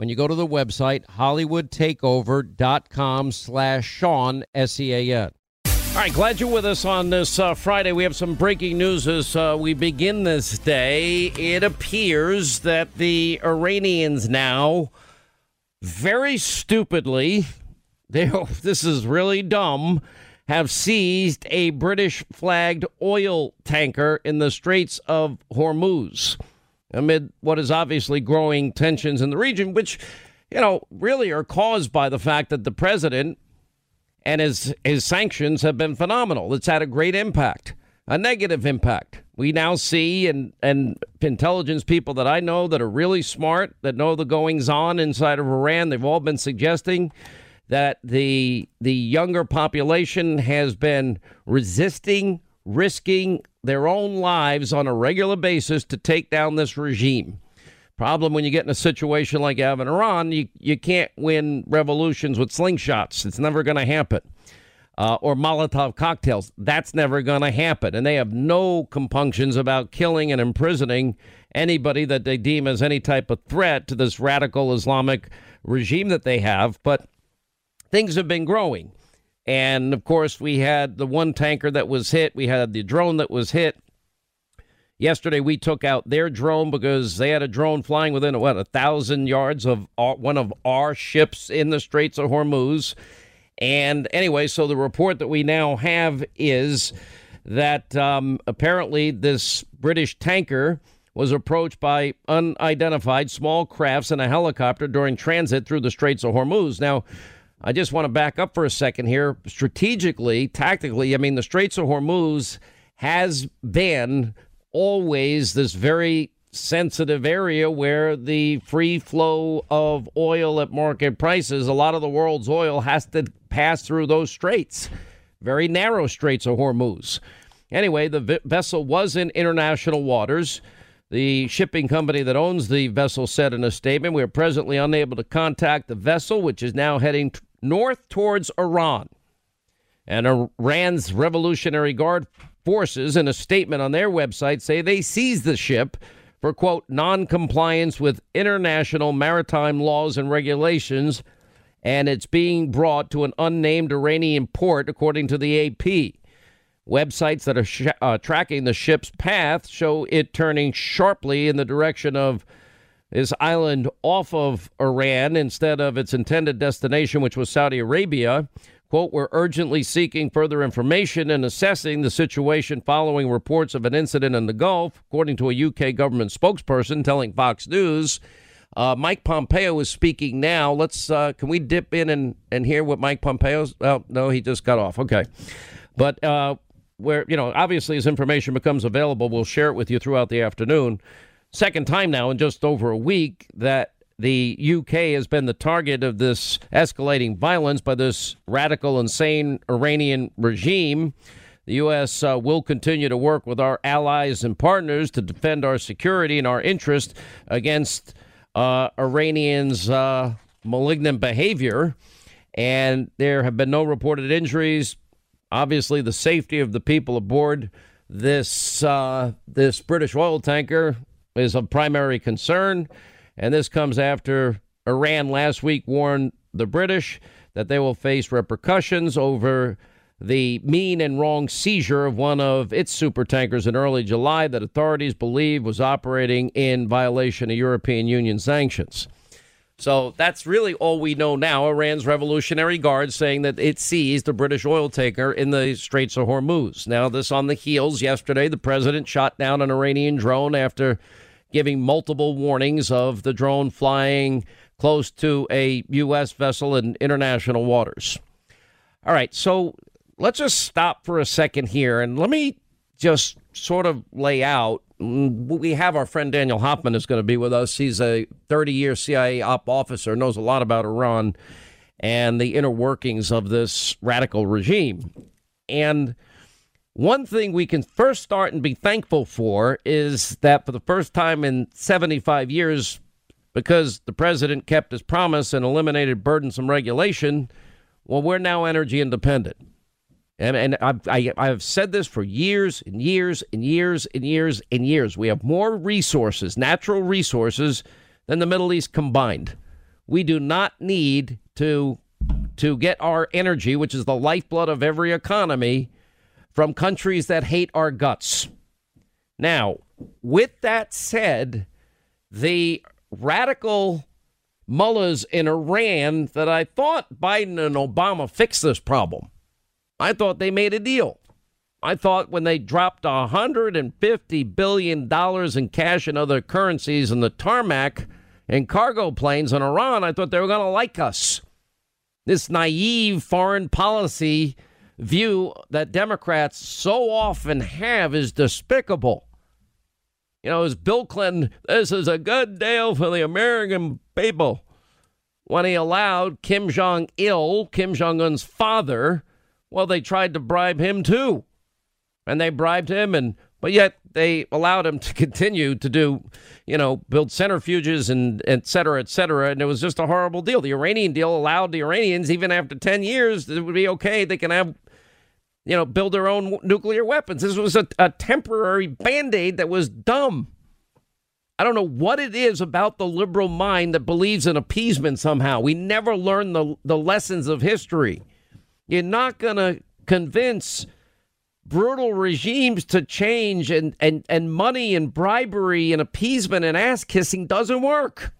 when you go to the website hollywoodtakeover.com slash Sean, S-E-A-N. All right, glad you're with us on this uh, Friday. We have some breaking news as uh, we begin this day. It appears that the Iranians now, very stupidly, they hope this is really dumb, have seized a British flagged oil tanker in the Straits of Hormuz amid what is obviously growing tensions in the region, which, you know, really are caused by the fact that the president and his his sanctions have been phenomenal. It's had a great impact, a negative impact. We now see and and intelligence people that I know that are really smart that know the goings on inside of Iran. They've all been suggesting that the the younger population has been resisting, risking their own lives on a regular basis to take down this regime. Problem when you get in a situation like you Iran, you, you can't win revolutions with slingshots. It's never going to happen. Uh, or Molotov cocktails. That's never going to happen. And they have no compunctions about killing and imprisoning anybody that they deem as any type of threat to this radical Islamic regime that they have. But things have been growing. And of course, we had the one tanker that was hit, we had the drone that was hit. Yesterday, we took out their drone because they had a drone flying within what a thousand yards of our, one of our ships in the Straits of Hormuz. And anyway, so the report that we now have is that um, apparently this British tanker was approached by unidentified small crafts and a helicopter during transit through the Straits of Hormuz. Now, I just want to back up for a second here. Strategically, tactically, I mean, the Straits of Hormuz has been always this very sensitive area where the free flow of oil at market prices, a lot of the world's oil has to pass through those straits, very narrow straits of Hormuz. Anyway, the vessel was in international waters. The shipping company that owns the vessel said in a statement, We are presently unable to contact the vessel, which is now heading north towards Iran. And Iran's Revolutionary Guard forces, in a statement on their website, say they seized the ship for, quote, non-compliance with international maritime laws and regulations, and it's being brought to an unnamed Iranian port, according to the AP. Websites that are sh- uh, tracking the ship's path show it turning sharply in the direction of this island off of Iran instead of its intended destination, which was Saudi Arabia. Quote, we're urgently seeking further information and assessing the situation following reports of an incident in the Gulf, according to a UK government spokesperson telling Fox News. Uh, Mike Pompeo is speaking now. Let's, uh, can we dip in and, and hear what Mike Pompeo's, well, no, he just got off. Okay. But, uh, where, you know, obviously as information becomes available, we'll share it with you throughout the afternoon. Second time now in just over a week that the UK has been the target of this escalating violence by this radical, insane Iranian regime. The U.S. Uh, will continue to work with our allies and partners to defend our security and our interest against uh, Iranians' uh, malignant behavior. And there have been no reported injuries. Obviously, the safety of the people aboard this uh, this British oil tanker is of primary concern. And this comes after Iran last week warned the British that they will face repercussions over the mean and wrong seizure of one of its supertankers in early July that authorities believe was operating in violation of European Union sanctions. So that's really all we know now. Iran's Revolutionary Guard saying that it seized a British oil tanker in the Straits of Hormuz. Now, this on the heels. Yesterday, the president shot down an Iranian drone after giving multiple warnings of the drone flying close to a U.S. vessel in international waters. All right, so let's just stop for a second here and let me just sort of lay out. We have our friend Daniel Hoffman is going to be with us. He's a 30 year CIA op officer, knows a lot about Iran and the inner workings of this radical regime. And one thing we can first start and be thankful for is that for the first time in 75 years, because the president kept his promise and eliminated burdensome regulation, well, we're now energy independent. And, and I've, I, I've said this for years and years and years and years and years. We have more resources, natural resources, than the Middle East combined. We do not need to to get our energy, which is the lifeblood of every economy, from countries that hate our guts. Now, with that said, the radical mullahs in Iran that I thought Biden and Obama fixed this problem. I thought they made a deal. I thought when they dropped $150 billion in cash and other currencies in the tarmac and cargo planes in Iran, I thought they were going to like us. This naive foreign policy view that Democrats so often have is despicable. You know, as Bill Clinton, this is a good deal for the American people. When he allowed Kim Jong il, Kim Jong un's father, well, they tried to bribe him too. And they bribed him, and but yet they allowed him to continue to do, you know, build centrifuges and et cetera, et cetera. And it was just a horrible deal. The Iranian deal allowed the Iranians, even after 10 years, it would be okay. They can have you know, build their own nuclear weapons. This was a, a temporary band aid that was dumb. I don't know what it is about the liberal mind that believes in appeasement somehow. We never learn the, the lessons of history. You're not going to convince brutal regimes to change, and, and, and money and bribery and appeasement and ass kissing doesn't work.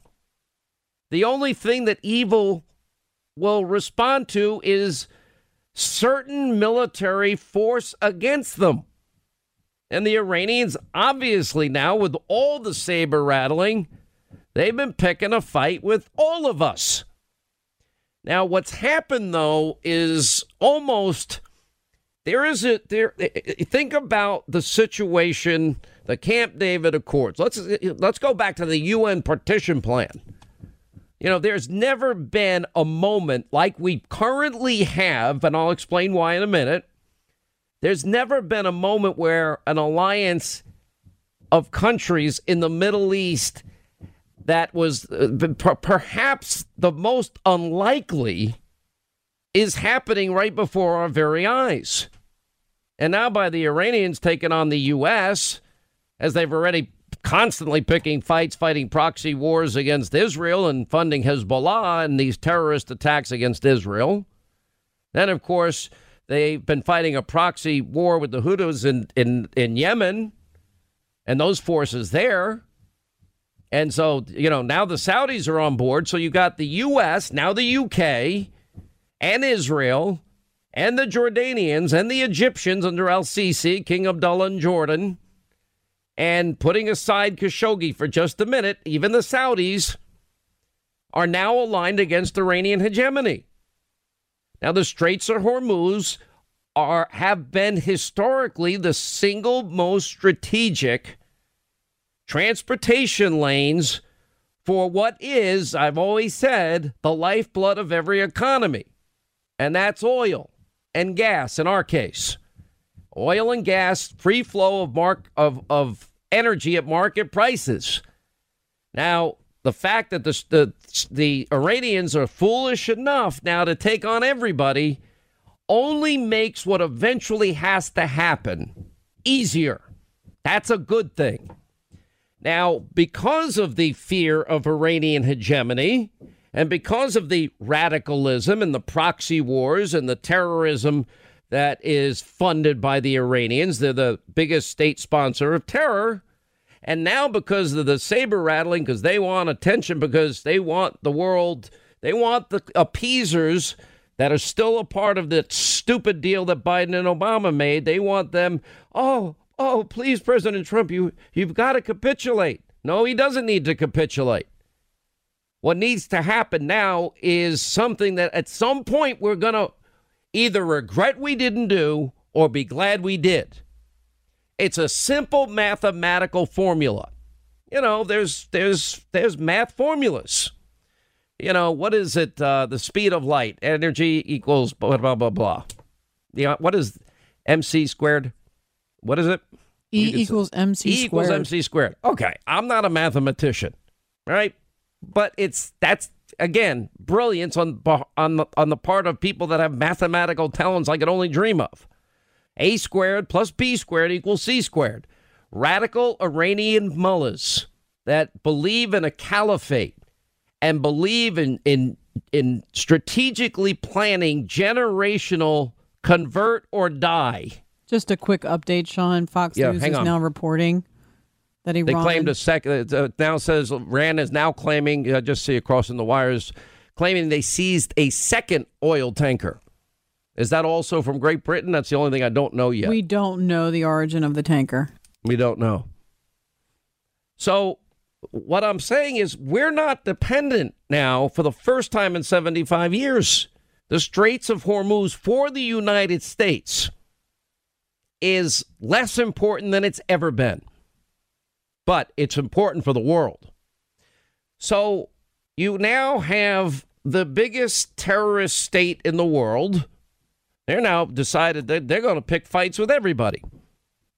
The only thing that evil will respond to is certain military force against them. And the Iranians, obviously, now with all the saber rattling, they've been picking a fight with all of us. Now, what's happened though is almost there is a there. Think about the situation, the Camp David Accords. Let's let's go back to the UN partition plan. You know, there's never been a moment like we currently have, and I'll explain why in a minute. There's never been a moment where an alliance of countries in the Middle East that was uh, perhaps the most unlikely is happening right before our very eyes. And now, by the Iranians taking on the U.S., as they've already constantly picking fights, fighting proxy wars against Israel and funding Hezbollah and these terrorist attacks against Israel. Then, of course, they've been fighting a proxy war with the Houthis in, in, in Yemen and those forces there. And so, you know, now the Saudis are on board. So you got the U.S., now the U.K., and Israel, and the Jordanians, and the Egyptians under al Sisi, King Abdullah in Jordan and putting aside Khashoggi for just a minute, even the Saudis are now aligned against Iranian hegemony. Now, the Straits of Hormuz are have been historically the single most strategic transportation lanes for what is, I've always said, the lifeblood of every economy, and that's oil and gas in our case. Oil and gas, free flow of mark of, of energy at market prices. Now, the fact that the, the the Iranians are foolish enough now to take on everybody only makes what eventually has to happen easier. That's a good thing. Now, because of the fear of Iranian hegemony and because of the radicalism and the proxy wars and the terrorism that is funded by the Iranians, they're the biggest state sponsor of terror. And now, because of the saber rattling, because they want attention, because they want the world, they want the appeasers that are still a part of the stupid deal that Biden and Obama made. They want them, oh, oh, please, President Trump, you, you've got to capitulate. No, he doesn't need to capitulate. What needs to happen now is something that at some point we're going to either regret we didn't do or be glad we did. It's a simple mathematical formula. You know, there's there's there's math formulas. You know, what is it? Uh, the speed of light, energy equals blah blah blah blah. Yeah, what is MC squared? What is it? E equals MC E equals. MC squared. Okay, I'm not a mathematician, right? But it's that's again brilliance on on the, on the part of people that have mathematical talents I could only dream of. A squared plus B squared equals C squared. Radical Iranian mullahs that believe in a caliphate and believe in in in strategically planning generational convert or die Just a quick update, Sean. Fox Yeah, News is on. now reporting that They Iran. claimed a second. Uh, now says Rand is now claiming. Uh, just see it crossing the wires, claiming they seized a second oil tanker. Is that also from Great Britain? That's the only thing I don't know yet. We don't know the origin of the tanker. We don't know. So, what I'm saying is, we're not dependent now for the first time in 75 years. The Straits of Hormuz for the United States is less important than it's ever been, but it's important for the world. So, you now have the biggest terrorist state in the world. They're now decided that they're going to pick fights with everybody.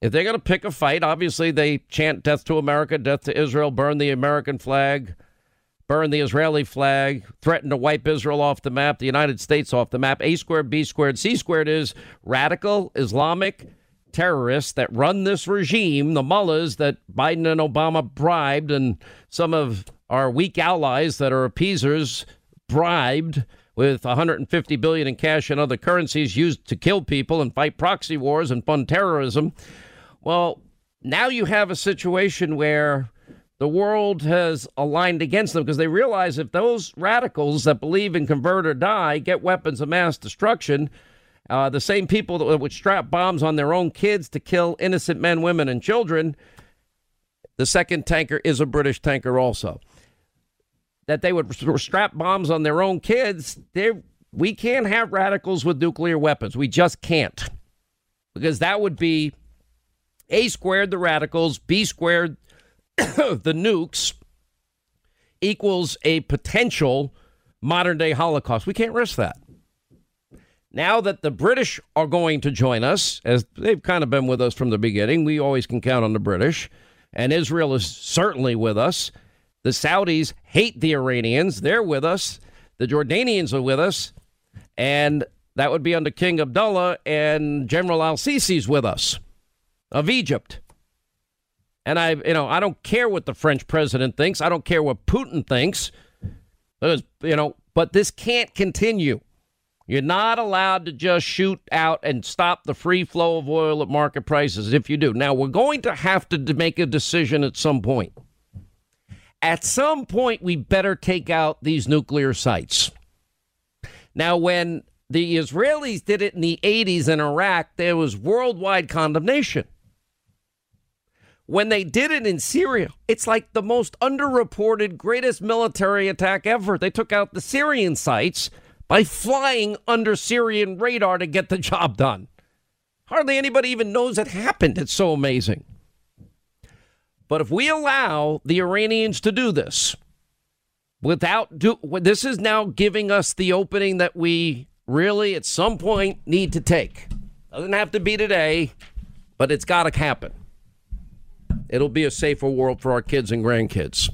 If they're going to pick a fight, obviously they chant death to America, death to Israel, burn the American flag, burn the Israeli flag, threaten to wipe Israel off the map, the United States off the map. A squared, B squared, C squared is radical Islamic terrorists that run this regime, the mullahs that Biden and Obama bribed, and some of our weak allies that are appeasers bribed with 150 billion in cash and other currencies used to kill people and fight proxy wars and fund terrorism. Well, now you have a situation where the world has aligned against them because they realize if those radicals that believe in convert or die get weapons of mass destruction, uh, the same people that would strap bombs on their own kids to kill innocent men, women, and children, the second tanker is a British tanker also. That they would strap bombs on their own kids, we can't have radicals with nuclear weapons. We just can't. Because that would be A squared, the radicals, B squared, the nukes, equals a potential modern day Holocaust. We can't risk that. Now that the British are going to join us, as they've kind of been with us from the beginning, we always can count on the British, and Israel is certainly with us. The Saudis hate the Iranians. They're with us. The Jordanians are with us. And that would be under King Abdullah, and General Al Sisi's with us of Egypt. And I, you know, I don't care what the French president thinks. I don't care what Putin thinks. You know, but this can't continue. You're not allowed to just shoot out and stop the free flow of oil at market prices if you do. Now, we're going to have to make a decision at some point. At some point, we better take out these nuclear sites. Now, when the Israelis did it in the 80s in Iraq, there was worldwide condemnation. When they did it in Syria, it's like the most underreported, greatest military attack ever. They took out the Syrian sites by flying under Syrian radar to get the job done. Hardly anybody even knows it happened. It's so amazing. But if we allow the Iranians to do this, without do this is now giving us the opening that we really at some point need to take. Doesn't have to be today, but it's got to happen. It'll be a safer world for our kids and grandkids.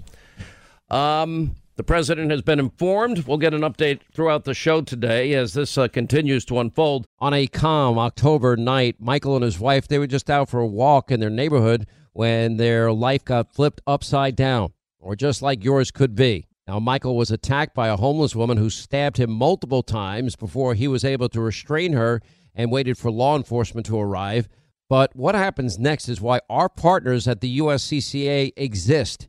Um, the president has been informed. We'll get an update throughout the show today as this uh, continues to unfold. On a calm October night, Michael and his wife they were just out for a walk in their neighborhood when their life got flipped upside down, or just like yours could be. Now, Michael was attacked by a homeless woman who stabbed him multiple times before he was able to restrain her and waited for law enforcement to arrive. But what happens next is why our partners at the USCCA exist.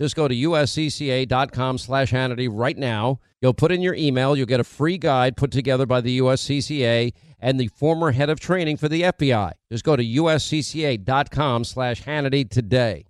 just go to uscca.com slash Hannity right now. You'll put in your email. You'll get a free guide put together by the USCCA and the former head of training for the FBI. Just go to uscca.com slash Hannity today.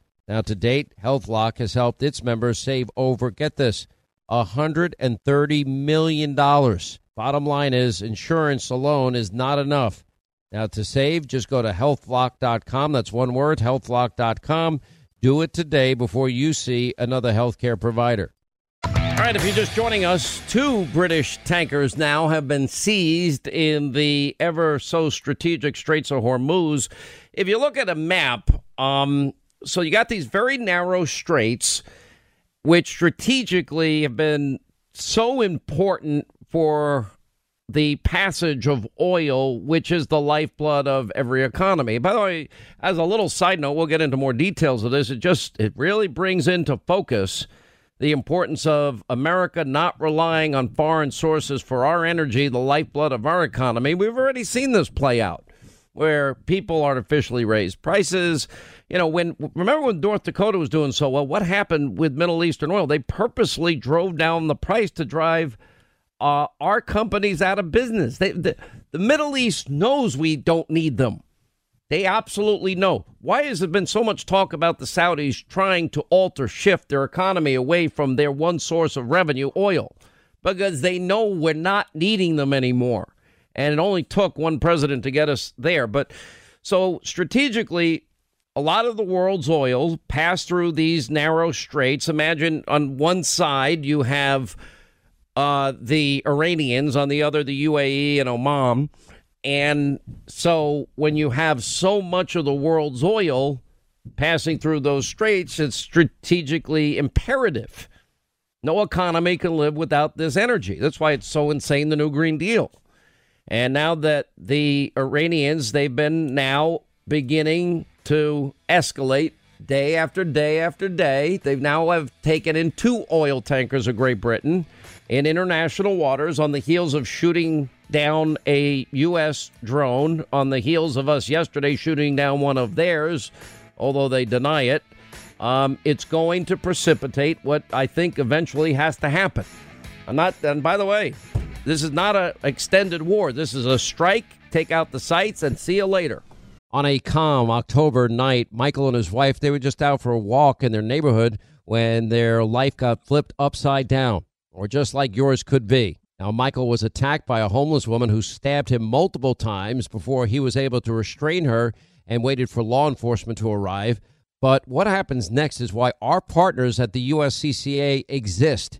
Now, to date, HealthLock has helped its members save over, get this, $130 million. Bottom line is, insurance alone is not enough. Now, to save, just go to healthlock.com. That's one word, healthlock.com. Do it today before you see another healthcare provider. All right, if you're just joining us, two British tankers now have been seized in the ever so strategic Straits of Hormuz. If you look at a map, um, so you got these very narrow straits, which strategically have been so important for the passage of oil, which is the lifeblood of every economy. By the way, as a little side note, we'll get into more details of this. It just it really brings into focus the importance of America not relying on foreign sources for our energy, the lifeblood of our economy. We've already seen this play out where people artificially raise prices. You know, when remember when North Dakota was doing so well, what happened with Middle Eastern oil? They purposely drove down the price to drive uh, our companies out of business. They, the, the Middle East knows we don't need them. They absolutely know. Why has there been so much talk about the Saudis trying to alter, shift their economy away from their one source of revenue, oil? Because they know we're not needing them anymore and it only took one president to get us there. But so strategically, a lot of the world's oil passed through these narrow straits. Imagine on one side you have uh, the Iranians, on the other the UAE and Oman, And so when you have so much of the world's oil passing through those straits, it's strategically imperative. No economy can live without this energy. That's why it's so insane, the new Green Deal. And now that the Iranians, they've been now beginning to escalate day after day after day. They've now have taken in two oil tankers of Great Britain in international waters on the heels of shooting down a U.S. drone, on the heels of us yesterday shooting down one of theirs, although they deny it. Um, it's going to precipitate what I think eventually has to happen. I'm not, and by the way, this is not an extended war. This is a strike, take out the sites and see you later. On a calm October night, Michael and his wife, they were just out for a walk in their neighborhood when their life got flipped upside down, or just like yours could be. Now, Michael was attacked by a homeless woman who stabbed him multiple times before he was able to restrain her and waited for law enforcement to arrive. But what happens next is why our partners at the USCCA exist.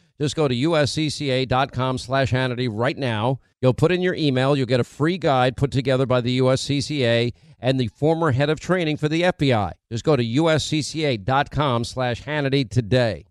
just go to uscca.com slash Hannity right now. You'll put in your email. You'll get a free guide put together by the USCCA and the former head of training for the FBI. Just go to uscca.com slash Hannity today.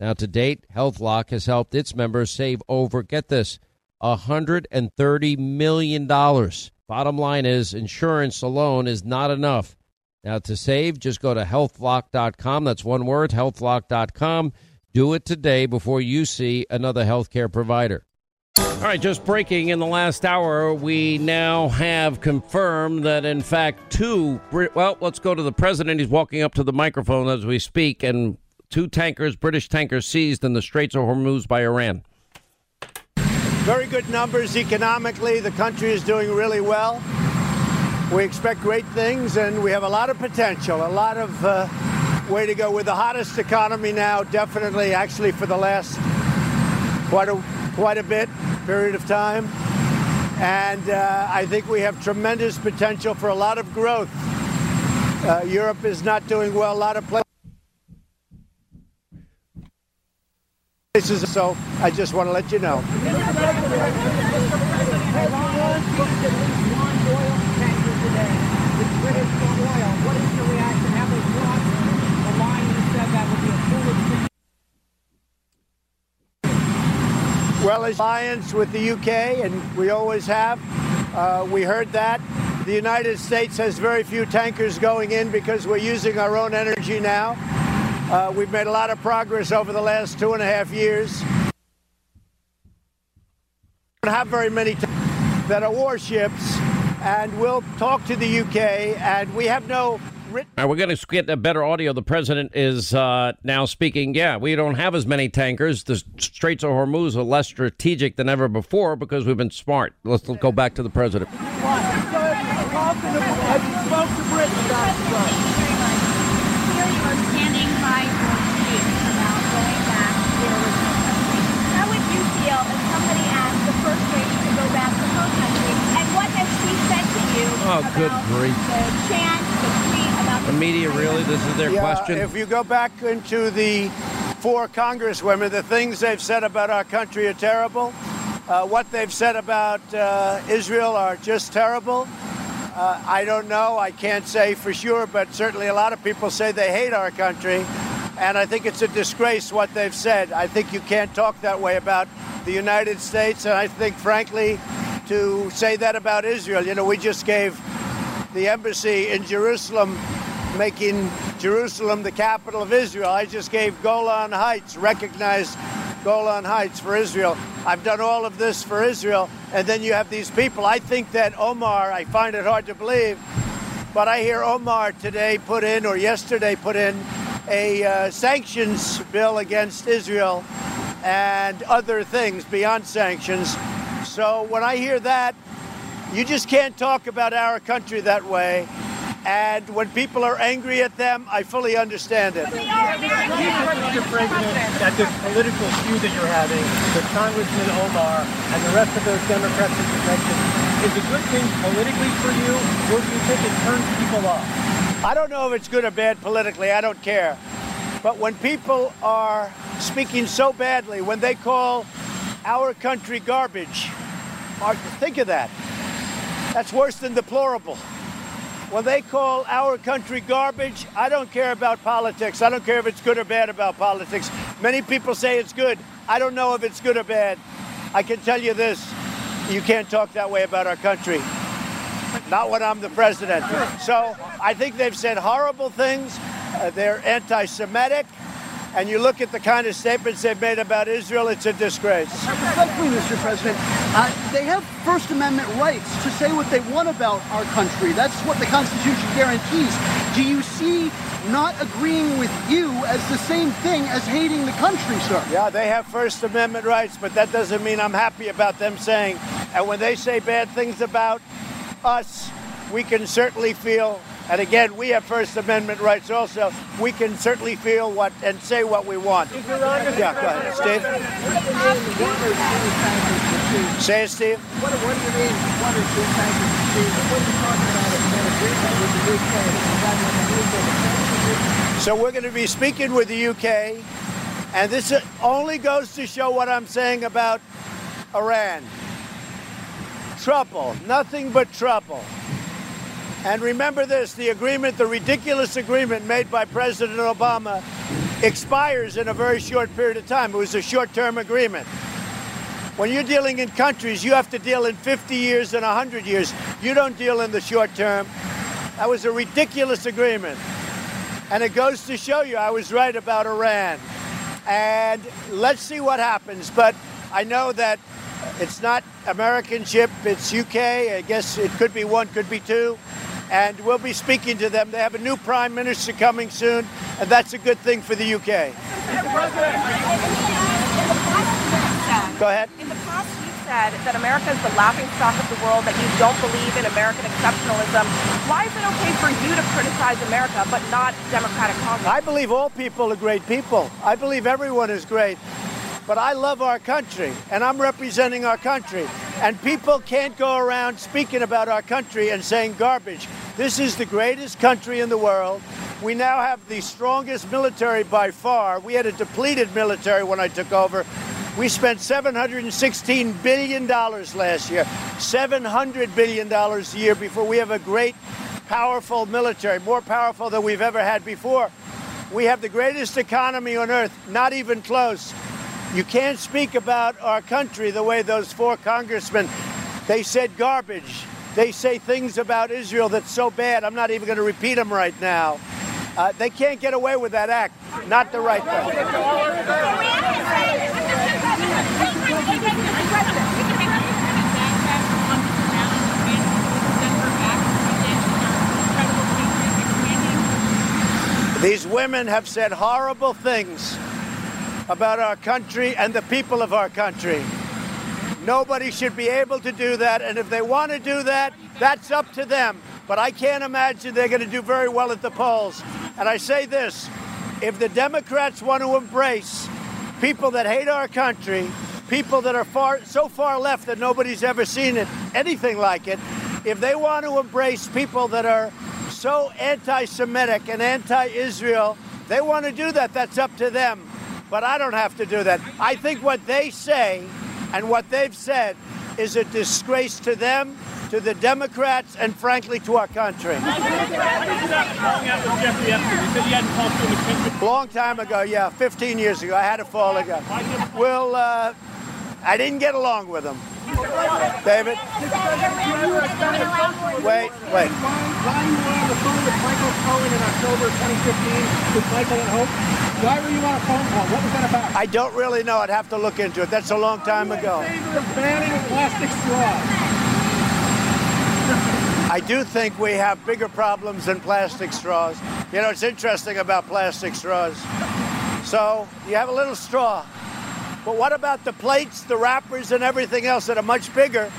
Now, to date, HealthLock has helped its members save over, get this, $130 million. Bottom line is, insurance alone is not enough. Now, to save, just go to healthlock.com. That's one word, healthlock.com. Do it today before you see another healthcare provider. All right, just breaking in the last hour, we now have confirmed that, in fact, two. Well, let's go to the president. He's walking up to the microphone as we speak, and two tankers, British tankers, seized in the Straits of Hormuz by Iran. Very good numbers economically. The country is doing really well. We expect great things, and we have a lot of potential, a lot of uh, way to go. We're the hottest economy now, definitely, actually, for the last quite a quite a bit period of time. And uh, I think we have tremendous potential for a lot of growth. Uh, Europe is not doing well. A lot of places. So I just want to let you know. well as alliance with the UK, and we always have. Uh, we heard that. The United States has very few tankers going in because we're using our own energy now. Uh, we've made a lot of progress over the last two and a half years. We don't have very many that are warships, and we'll talk to the UK, and we have no all right, we're going to get a better audio. The president is uh, now speaking. Yeah, we don't have as many tankers. The Straits of Hormuz are less strategic than ever before because we've been smart. Let's, let's go back to the president. Oh, good grief. The The media, really? This is their yeah, question? If you go back into the four congresswomen, the things they've said about our country are terrible. Uh, what they've said about uh, Israel are just terrible. Uh, I don't know. I can't say for sure, but certainly a lot of people say they hate our country. And I think it's a disgrace what they've said. I think you can't talk that way about the United States. And I think, frankly, to say that about Israel, you know, we just gave the embassy in Jerusalem making Jerusalem the capital of Israel. I just gave Golan Heights, recognized Golan Heights for Israel. I've done all of this for Israel. And then you have these people. I think that Omar, I find it hard to believe, but I hear Omar today put in, or yesterday put in, a uh, sanctions bill against Israel and other things beyond sanctions. So when I hear that, you just can't talk about our country that way. And when people are angry at them, I fully understand it. Mr. President, that this political feud that you're having with Congressman Omar and the rest of those Democrats that you mentioned is a good thing politically for you, or do you think it turns people off? I don't know if it's good or bad politically. I don't care. But when people are speaking so badly, when they call our country garbage, think of that. That's worse than deplorable. When they call our country garbage, I don't care about politics. I don't care if it's good or bad about politics. Many people say it's good. I don't know if it's good or bad. I can tell you this you can't talk that way about our country. Not when I'm the president. So I think they've said horrible things. Uh, they're anti Semitic and you look at the kind of statements they've made about Israel, it's a disgrace. Respectfully, Mr. President, uh, they have First Amendment rights to say what they want about our country. That's what the Constitution guarantees. Do you see not agreeing with you as the same thing as hating the country, sir? Yeah, they have First Amendment rights, but that doesn't mean I'm happy about them saying. And when they say bad things about us, we can certainly feel and again, we have First Amendment rights also. We can certainly feel what and say what we want. Yeah, go ahead. Steve? Say it, Steve. What, what do you mean, one or two What are you talking about So we're going to be speaking with the UK, and this only goes to show what I'm saying about Iran. Trouble, nothing but trouble. And remember this the agreement, the ridiculous agreement made by President Obama, expires in a very short period of time. It was a short term agreement. When you're dealing in countries, you have to deal in 50 years and 100 years. You don't deal in the short term. That was a ridiculous agreement. And it goes to show you I was right about Iran. And let's see what happens. But I know that it's not American ship, it's UK. I guess it could be one, could be two and we'll be speaking to them. They have a new prime minister coming soon, and that's a good thing for the UK. Go ahead. In the past, you said that America is the laughing stock of the world, that you don't believe in American exceptionalism. Why is it okay for you to criticize America but not Democratic Congress? I believe all people are great people. I believe everyone is great. But I love our country, and I'm representing our country. And people can't go around speaking about our country and saying garbage. This is the greatest country in the world. We now have the strongest military by far. We had a depleted military when I took over. We spent $716 billion last year, $700 billion a year before we have a great, powerful military, more powerful than we've ever had before. We have the greatest economy on earth, not even close. You can't speak about our country the way those four congressmen, they said garbage. They say things about Israel that's so bad, I'm not even going to repeat them right now. Uh, they can't get away with that act. Not the right thing. These women have said horrible things about our country and the people of our country. Nobody should be able to do that, and if they want to do that, that's up to them. But I can't imagine they're going to do very well at the polls. And I say this if the Democrats want to embrace people that hate our country, people that are far so far left that nobody's ever seen it, anything like it, if they want to embrace people that are so anti-Semitic and anti-Israel, they want to do that. That's up to them. But I don't have to do that. I think what they say and what they've said is a disgrace to them, to the Democrats, and frankly to our country. Long time ago, yeah, 15 years ago, I had a fall ago. Well, uh, I didn't get along with him. David? Wait, wait. Why you on the phone with Michael Cohen in October 2015 with Michael and Hope? Why were you on a phone call? What was that about? I don't really know. I'd have to look into it. That's a long time ago. I do think we have bigger problems than plastic straws. You know, it's interesting about plastic straws. So you have a little straw. But what about the plates, the wrappers, and everything else that are much bigger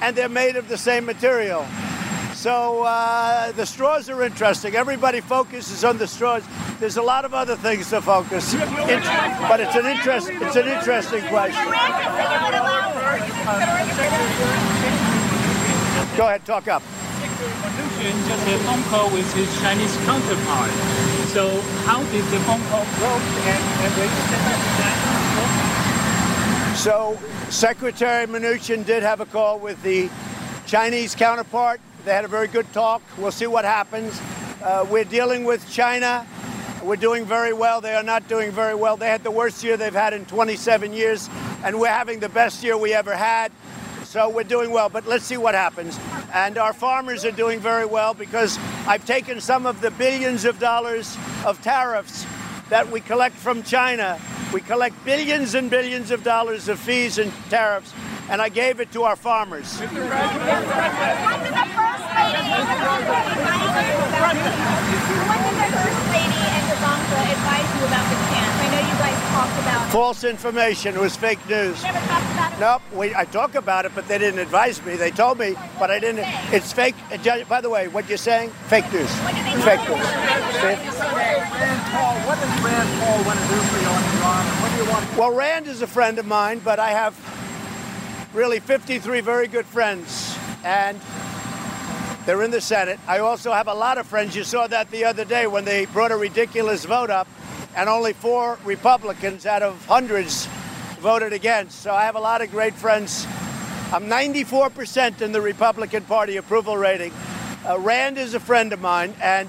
and they're made of the same material? So uh, the straws are interesting. Everybody focuses on the straws. There's a lot of other things to focus, but it's an interest. It's an interesting question. Go ahead, talk up. Mnuchin just a phone call with his Chinese counterpart. So how did the phone call go? And, and were you set up that? So Secretary Mnuchin did have a call with the Chinese counterpart. They had a very good talk. We'll see what happens. Uh, we're dealing with China. We're doing very well. They are not doing very well. They had the worst year they've had in 27 years, and we're having the best year we ever had. So we're doing well, but let's see what happens. And our farmers are doing very well because I've taken some of the billions of dollars of tariffs that we collect from China. We collect billions and billions of dollars of fees and tariffs, and I gave it to our farmers. Did the first lady, the and advise you about chance? I know you guys talked about it. False information. It was fake news. Never talked about it. Nope, we, I talk about it, but they didn't advise me. They told me, but I didn't. It's fake. uh, By the way, what you're saying, fake news. Fake news. Rand Paul, what does Rand Paul want to do for you on Iran? What do you want? Well, Rand is a friend of mine, but I have really 53 very good friends, and they're in the Senate. I also have a lot of friends. You saw that the other day when they brought a ridiculous vote up, and only four Republicans out of hundreds voted against. So I have a lot of great friends. I'm 94% in the Republican Party approval rating. Uh, Rand is a friend of mine, and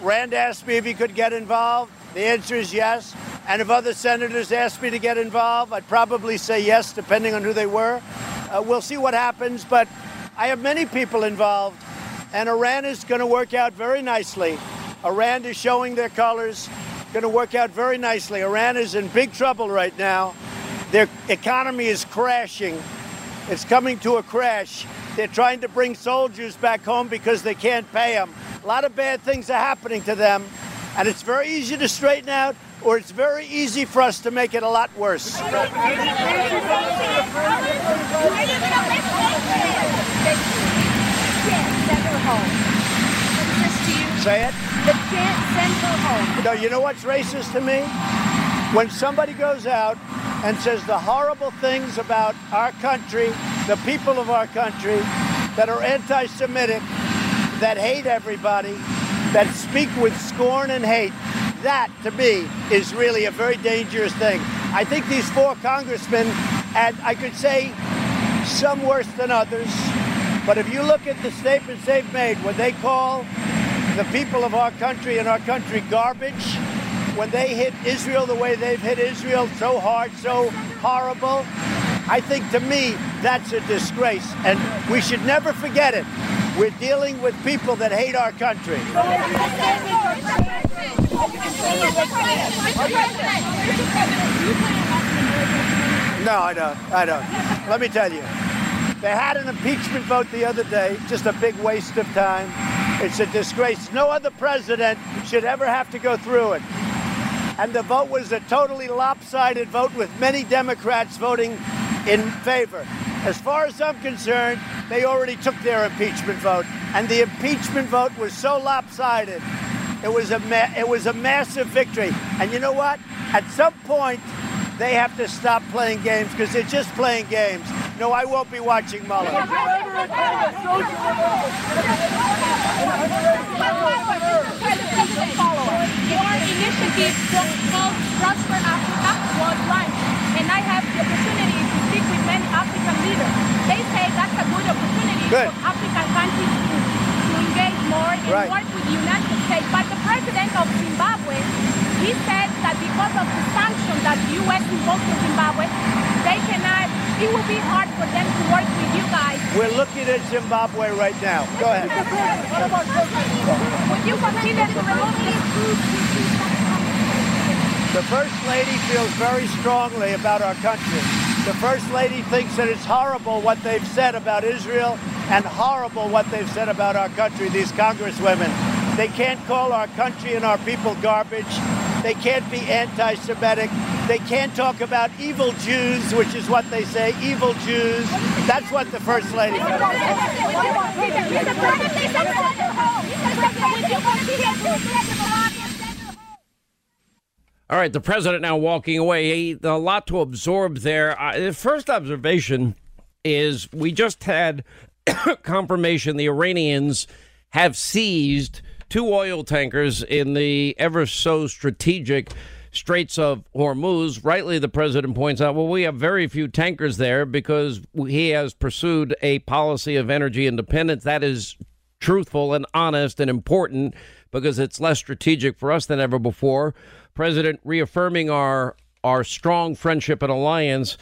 Rand asked me if he could get involved. The answer is yes. And if other senators asked me to get involved, I'd probably say yes, depending on who they were. Uh, we'll see what happens, but I have many people involved, and Iran is going to work out very nicely. Iran is showing their colors, going to work out very nicely. Iran is in big trouble right now. Their economy is crashing. It's coming to a crash. They're trying to bring soldiers back home because they can't pay them. A lot of bad things are happening to them, and it's very easy to straighten out, or it's very easy for us to make it a lot worse. Send her home. What is this to you? Say it. Send her home. No, you know what's racist to me? When somebody goes out and says the horrible things about our country, the people of our country, that are anti Semitic, that hate everybody, that speak with scorn and hate, that to me is really a very dangerous thing. I think these four congressmen, and I could say some worse than others, but if you look at the statements they've made when they call the people of our country and our country garbage, when they hit Israel the way they've hit Israel so hard, so horrible, I think to me that's a disgrace. And we should never forget it. We're dealing with people that hate our country. No, I don't. I don't. Let me tell you. They had an impeachment vote the other day, just a big waste of time. It's a disgrace. No other president should ever have to go through it. And the vote was a totally lopsided vote with many Democrats voting in favor. As far as I'm concerned, they already took their impeachment vote, and the impeachment vote was so lopsided. It was a it was a massive victory. And you know what? At some point, they have to stop playing games because they're just playing games. No, I won't be watching Mueller. Your initiative called Prosper Africa was launched, and I have the opportunity to speak with many African leaders. They say that's a good opportunity Good. for African countries to, to engage more and Right. work with the United States. But the president of Zimbabwe, he said that because of the sanctions that the U.S. imposed on Zimbabwe, they cannot, it will be hard for them to work with you guys. We're looking at Zimbabwe right now. Go ahead. Would you consider to remove these The First Lady feels very strongly about our country. The First Lady thinks that it's horrible what they've said about Israel and horrible what they've said about our country, these congresswomen. They can't call our country and our people garbage. They can't be anti Semitic. They can't talk about evil Jews, which is what they say evil Jews. That's what the First Lady All right, the president now walking away. A lot to absorb there. Uh, the first observation is we just had confirmation the Iranians have seized two oil tankers in the ever so strategic Straits of Hormuz. Rightly, the president points out, well, we have very few tankers there because he has pursued a policy of energy independence. That is truthful and honest and important because it's less strategic for us than ever before. President reaffirming our our strong friendship and alliance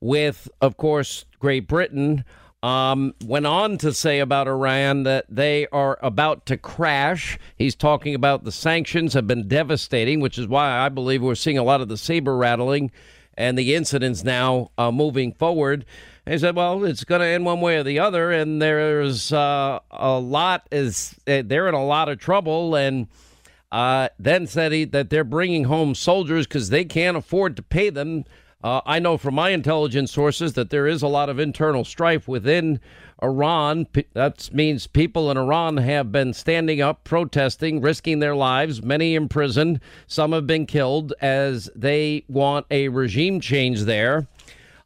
with, of course, Great Britain. Um, went on to say about Iran that they are about to crash. He's talking about the sanctions have been devastating, which is why I believe we're seeing a lot of the saber rattling and the incidents now uh, moving forward. He said, "Well, it's going to end one way or the other, and there's uh, a lot is eh, they're in a lot of trouble." And uh, then said he, that they're bringing home soldiers because they can't afford to pay them. Uh, I know from my intelligence sources that there is a lot of internal strife within Iran. That means people in Iran have been standing up, protesting, risking their lives, many imprisoned. Some have been killed as they want a regime change there.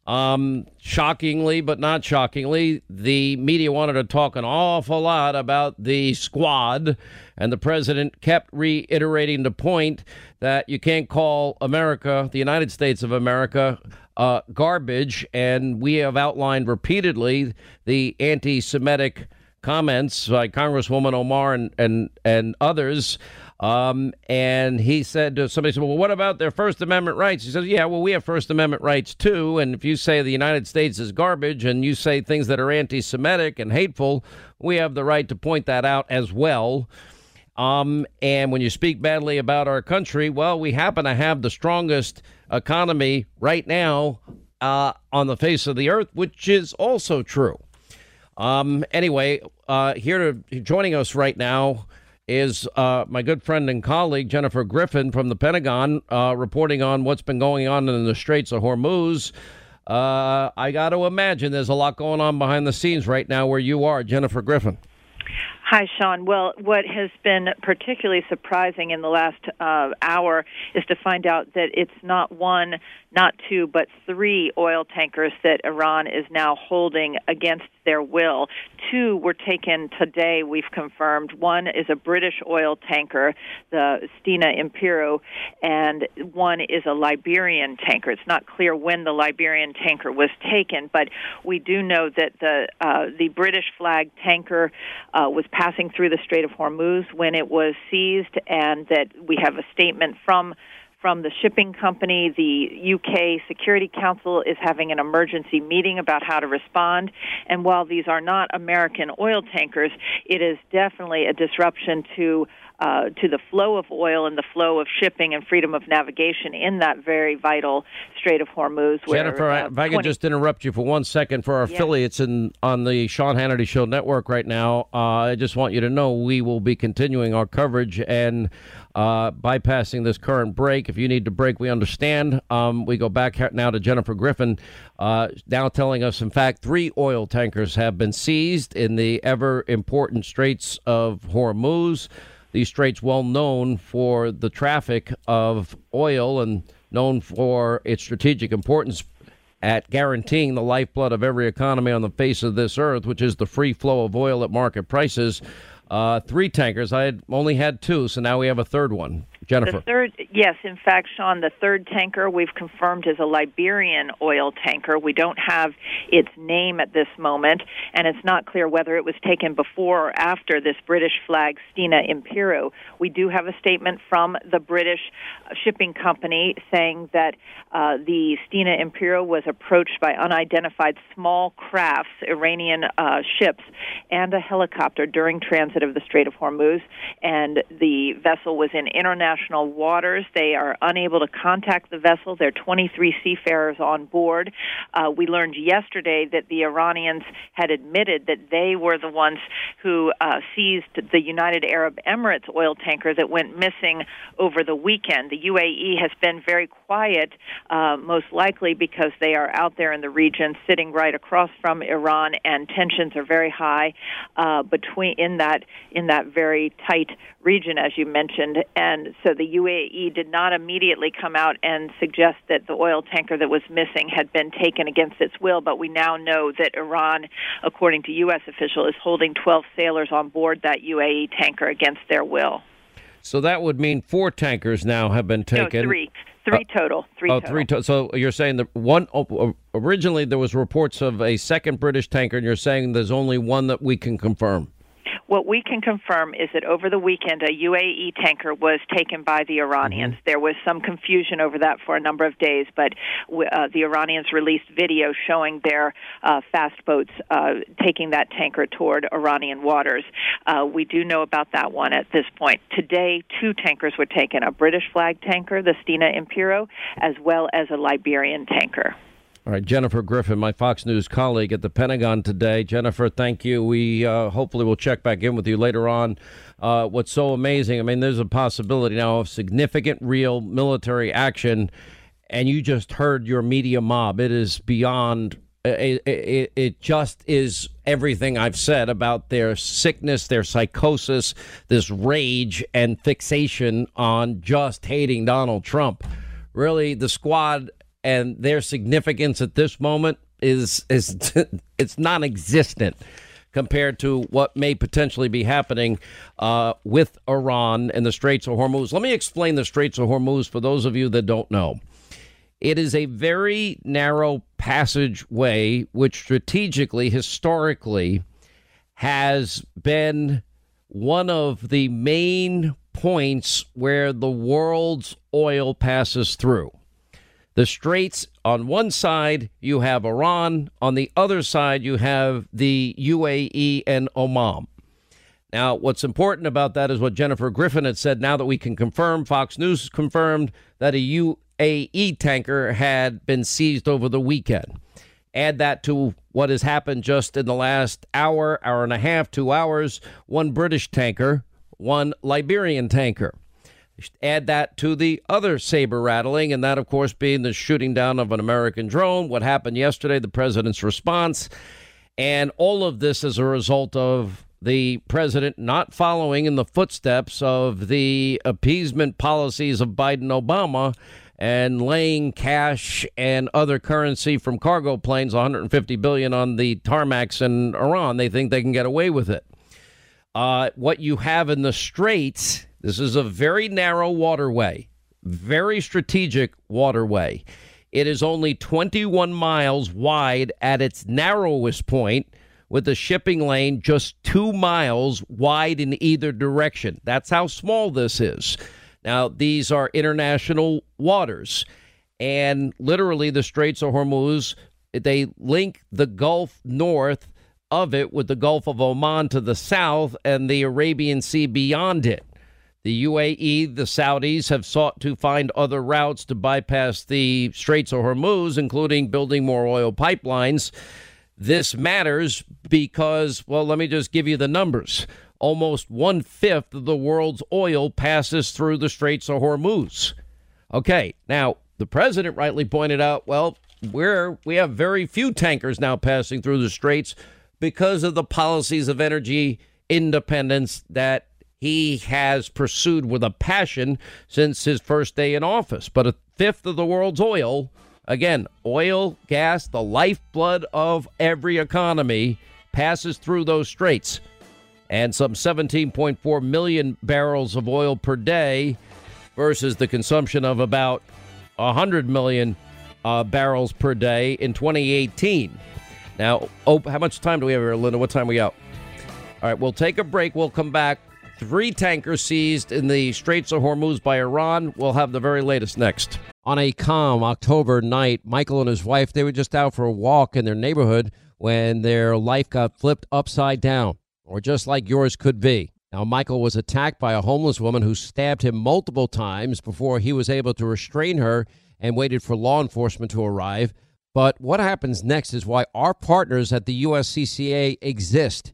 Um, shockingly, but not shockingly, the media wanted to talk an awful lot about the squad, and the president kept reiterating the point that you can't call America, the United States of America, uh, garbage. And we have outlined repeatedly the anti Semitic comments by Congresswoman Omar and, and, and others. Um, and he said to somebody said, Well, what about their First Amendment rights? He says, Yeah, well, we have First Amendment rights too. And if you say the United States is garbage and you say things that are anti Semitic and hateful, we have the right to point that out as well. Um, and when you speak badly about our country, well, we happen to have the strongest economy right now uh, on the face of the earth, which is also true. Um, anyway, uh, here to joining us right now is uh, my good friend and colleague Jennifer Griffin from the Pentagon, uh, reporting on what's been going on in the Straits of Hormuz. Uh, I got to imagine there's a lot going on behind the scenes right now where you are, Jennifer Griffin. Hi, Sean. Well, what has been particularly surprising in the last uh, hour is to find out that it's not one, not two, but three oil tankers that Iran is now holding against their will. Two were taken today, we've confirmed. One is a British oil tanker, the Stena Impero, and one is a Liberian tanker. It's not clear when the Liberian tanker was taken, but we do know that the uh, the British flag tanker uh, was passing through the Strait of Hormuz when it was seized, and that we have a statement from from the shipping company. The UK Security Council is having an emergency meeting about how to respond. And while these are not American oil tankers, it is definitely a disruption to uh, to the flow of oil and the flow of shipping and freedom of navigation in that very vital Strait of Hormuz. Where, Jennifer, uh, if I could just interrupt you for one second for our affiliates in on the Sean Hannity Show network right now. Uh, I just want you to know we will be continuing our coverage and uh, bypassing this current break. If you need to break, we understand. Um, we go back now to Jennifer Griffin, uh, now telling us, in fact, three oil tankers have been seized in the ever important Straits of Hormuz. These straits, well known for the traffic of oil and known for its strategic importance at guaranteeing the lifeblood of every economy on the face of this earth, which is the free flow of oil at market prices. Uh, three tankers. I had only had two, so now we have a third one. Jennifer. The third, yes, in fact, Sean, the third tanker we've confirmed is a Liberian oil tanker. We don't have its name at this moment, and it's not clear whether it was taken before or after this British flag Stena Impero. We do have a statement from the British shipping company saying that uh, the Stena Impero was approached by unidentified small crafts, Iranian uh, ships, and a helicopter during transit of the Strait of Hormuz, and the vessel was in international waters. They are unable to contact the vessel. There are 23 seafarers on board. Uh, we learned yesterday that the Iranians had admitted that they were the ones who uh, seized the United Arab Emirates oil tanker that went missing over the weekend. The UAE has been very quiet, uh, most likely because they are out there in the region, sitting right across from Iran, and tensions are very high uh, between in that in that very tight region, as you mentioned. And so the UAE did not immediately come out and suggest that the oil tanker that was missing had been taken against its will. But we now know that Iran, according to U.S. officials, is holding 12 sailors on board that UAE tanker against their will. So that would mean four tankers now have been taken. No, three. Three uh, total. Three oh, total. three to- So you're saying that one oh, oh, originally there was reports of a second British tanker, and you're saying there's only one that we can confirm. What we can confirm is that over the weekend, a UAE tanker was taken by the Iranians. There was some confusion over that for a number of days, but uh, the Iranians released video showing their uh, fast boats uh, taking that tanker toward Iranian waters. Uh, we do know about that one at this point. Today, two tankers were taken a British flag tanker, the Stena Impero, as well as a Liberian tanker. All right, Jennifer Griffin, my Fox News colleague at the Pentagon today. Jennifer, thank you. We uh, hopefully will check back in with you later on. Uh, what's so amazing? I mean, there's a possibility now of significant, real military action, and you just heard your media mob. It is beyond. It, it, it just is everything I've said about their sickness, their psychosis, this rage and fixation on just hating Donald Trump. Really, the squad and their significance at this moment is is it's non-existent compared to what may potentially be happening uh, with Iran and the Straits of Hormuz. Let me explain the Straits of Hormuz for those of you that don't know. It is a very narrow passageway which strategically, historically, has been one of the main points where the world's oil passes through. The straits on one side, you have Iran. On the other side, you have the UAE and Oman. Now, what's important about that is what Jennifer Griffin had said. Now that we can confirm, Fox News confirmed that a UAE tanker had been seized over the weekend. Add that to what has happened just in the last hour, hour and a half, two hours one British tanker, one Liberian tanker. Add that to the other saber rattling, and that, of course, being the shooting down of an American drone, what happened yesterday, the president's response, and all of this as a result of the president not following in the footsteps of the appeasement policies of Biden Obama and laying cash and other currency from cargo planes, 150 billion on the tarmacs in Iran. They think they can get away with it. Uh, what you have in the Straits, this is a very narrow waterway, very strategic waterway. It is only 21 miles wide at its narrowest point, with the shipping lane just two miles wide in either direction. That's how small this is. Now, these are international waters, and literally the Straits of Hormuz, they link the Gulf north of it with the Gulf of Oman to the south and the Arabian Sea beyond it. The UAE, the Saudis have sought to find other routes to bypass the Straits of Hormuz, including building more oil pipelines. This matters because, well, let me just give you the numbers. Almost one fifth of the world's oil passes through the Straits of Hormuz. Okay, now the president rightly pointed out, well, we're we have very few tankers now passing through the straits because of the policies of energy independence that he has pursued with a passion since his first day in office. But a fifth of the world's oil, again, oil, gas, the lifeblood of every economy, passes through those straits. And some 17.4 million barrels of oil per day versus the consumption of about 100 million uh, barrels per day in 2018. Now, oh, how much time do we have here, Linda? What time are we out? All right, we'll take a break. We'll come back. Three tankers seized in the Straits of Hormuz by Iran. We'll have the very latest next. On a calm October night, Michael and his wife, they were just out for a walk in their neighborhood when their life got flipped upside down, or just like yours could be. Now, Michael was attacked by a homeless woman who stabbed him multiple times before he was able to restrain her and waited for law enforcement to arrive. But what happens next is why our partners at the USCCA exist.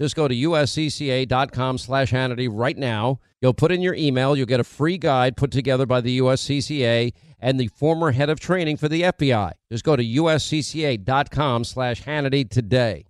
just go to uscca.com slash Hannity right now. You'll put in your email. You'll get a free guide put together by the USCCA and the former head of training for the FBI. Just go to uscca.com slash Hannity today.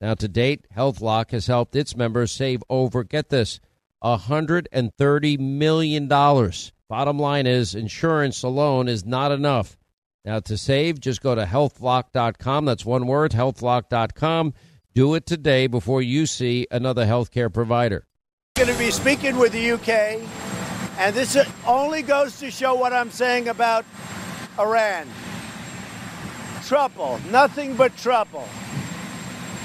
Now, to date, HealthLock has helped its members save over, get this, $130 million. Bottom line is, insurance alone is not enough. Now, to save, just go to healthlock.com. That's one word, healthlock.com. Do it today before you see another healthcare provider. Going to be speaking with the UK And this only goes to show what I'm saying about Iran. Trouble, nothing but trouble.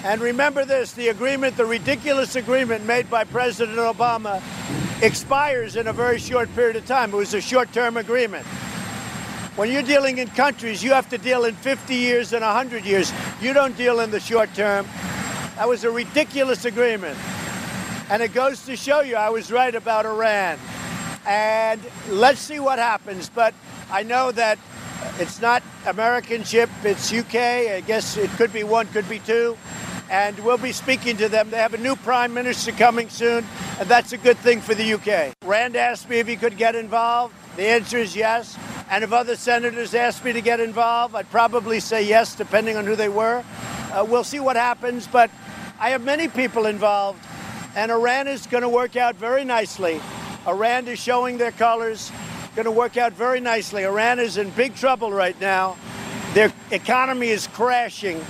And remember this the agreement, the ridiculous agreement made by President Obama, expires in a very short period of time. It was a short term agreement. When you're dealing in countries, you have to deal in 50 years and 100 years. You don't deal in the short term. That was a ridiculous agreement. And it goes to show you I was right about Iran. And let's see what happens. But I know that it's not American ship, it's UK. I guess it could be one, could be two. And we'll be speaking to them. They have a new prime minister coming soon, and that's a good thing for the UK. Rand asked me if he could get involved. The answer is yes. And if other senators asked me to get involved, I'd probably say yes, depending on who they were. Uh, we'll see what happens, but I have many people involved, and Iran is going to work out very nicely. Iran is showing their colors, going to work out very nicely. Iran is in big trouble right now. Their economy is crashing.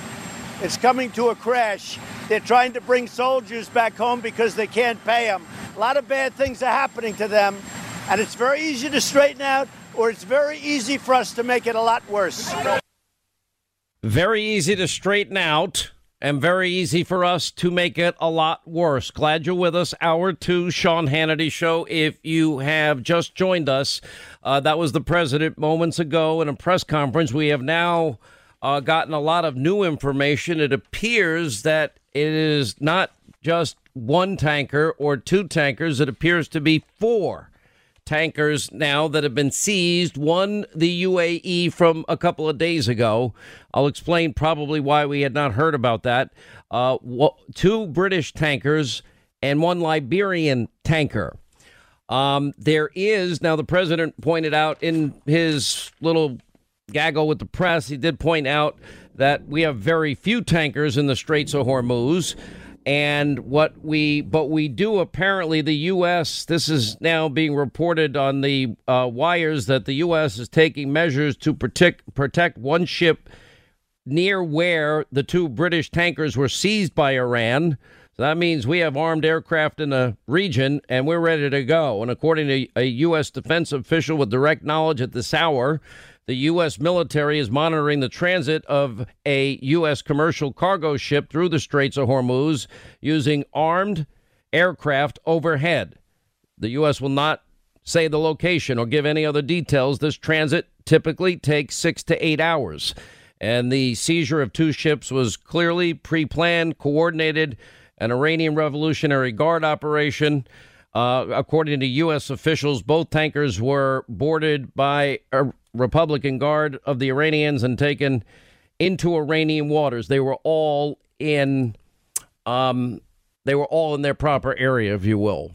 It's coming to a crash. They're trying to bring soldiers back home because they can't pay them. A lot of bad things are happening to them, and it's very easy to straighten out, or it's very easy for us to make it a lot worse. Very easy to straighten out and very easy for us to make it a lot worse. Glad you're with us. Hour two, Sean Hannity Show. If you have just joined us, uh, that was the president moments ago in a press conference. We have now uh, gotten a lot of new information. It appears that it is not just one tanker or two tankers, it appears to be four tankers now that have been seized. One, the UAE from a couple of days ago. I'll explain probably why we had not heard about that. Uh, two British tankers and one Liberian tanker. Um, there is now the president pointed out in his little gaggle with the press. He did point out that we have very few tankers in the Straits of Hormuz. And what we, but we do apparently, the U.S., this is now being reported on the uh, wires that the U.S. is taking measures to protect, protect one ship near where the two British tankers were seized by Iran. So that means we have armed aircraft in the region and we're ready to go. And according to a U.S. defense official with direct knowledge at this hour, the U.S. military is monitoring the transit of a U.S. commercial cargo ship through the Straits of Hormuz using armed aircraft overhead. The U.S. will not say the location or give any other details. This transit typically takes six to eight hours. And the seizure of two ships was clearly pre planned, coordinated, an Iranian Revolutionary Guard operation. Uh, according to U.S. officials, both tankers were boarded by Republican Guard of the Iranians and taken into Iranian waters. They were all in, um, they were all in their proper area, if you will.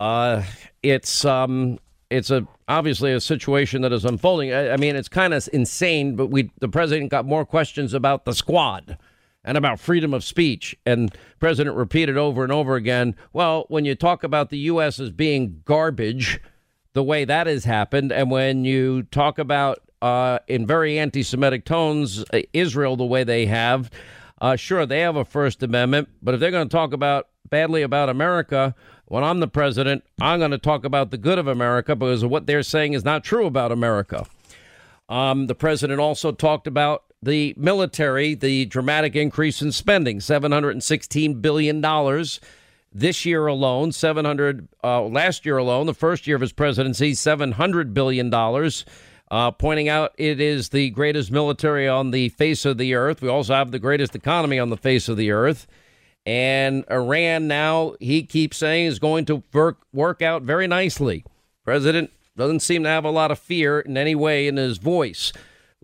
Uh, it's um, it's a obviously a situation that is unfolding. I, I mean, it's kind of insane, but we the president got more questions about the squad and about freedom of speech. And president repeated over and over again, well, when you talk about the U.S. as being garbage, the way that has happened. And when you talk about, uh, in very anti Semitic tones, uh, Israel the way they have, uh, sure, they have a First Amendment. But if they're going to talk about badly about America, when I'm the president, I'm going to talk about the good of America because what they're saying is not true about America. Um, the president also talked about the military, the dramatic increase in spending, $716 billion this year alone, 700 uh, last year alone, the first year of his presidency, 700 billion dollars. Uh, pointing out it is the greatest military on the face of the earth. We also have the greatest economy on the face of the earth. And Iran now, he keeps saying, is going to work, work out very nicely. President doesn't seem to have a lot of fear in any way in his voice.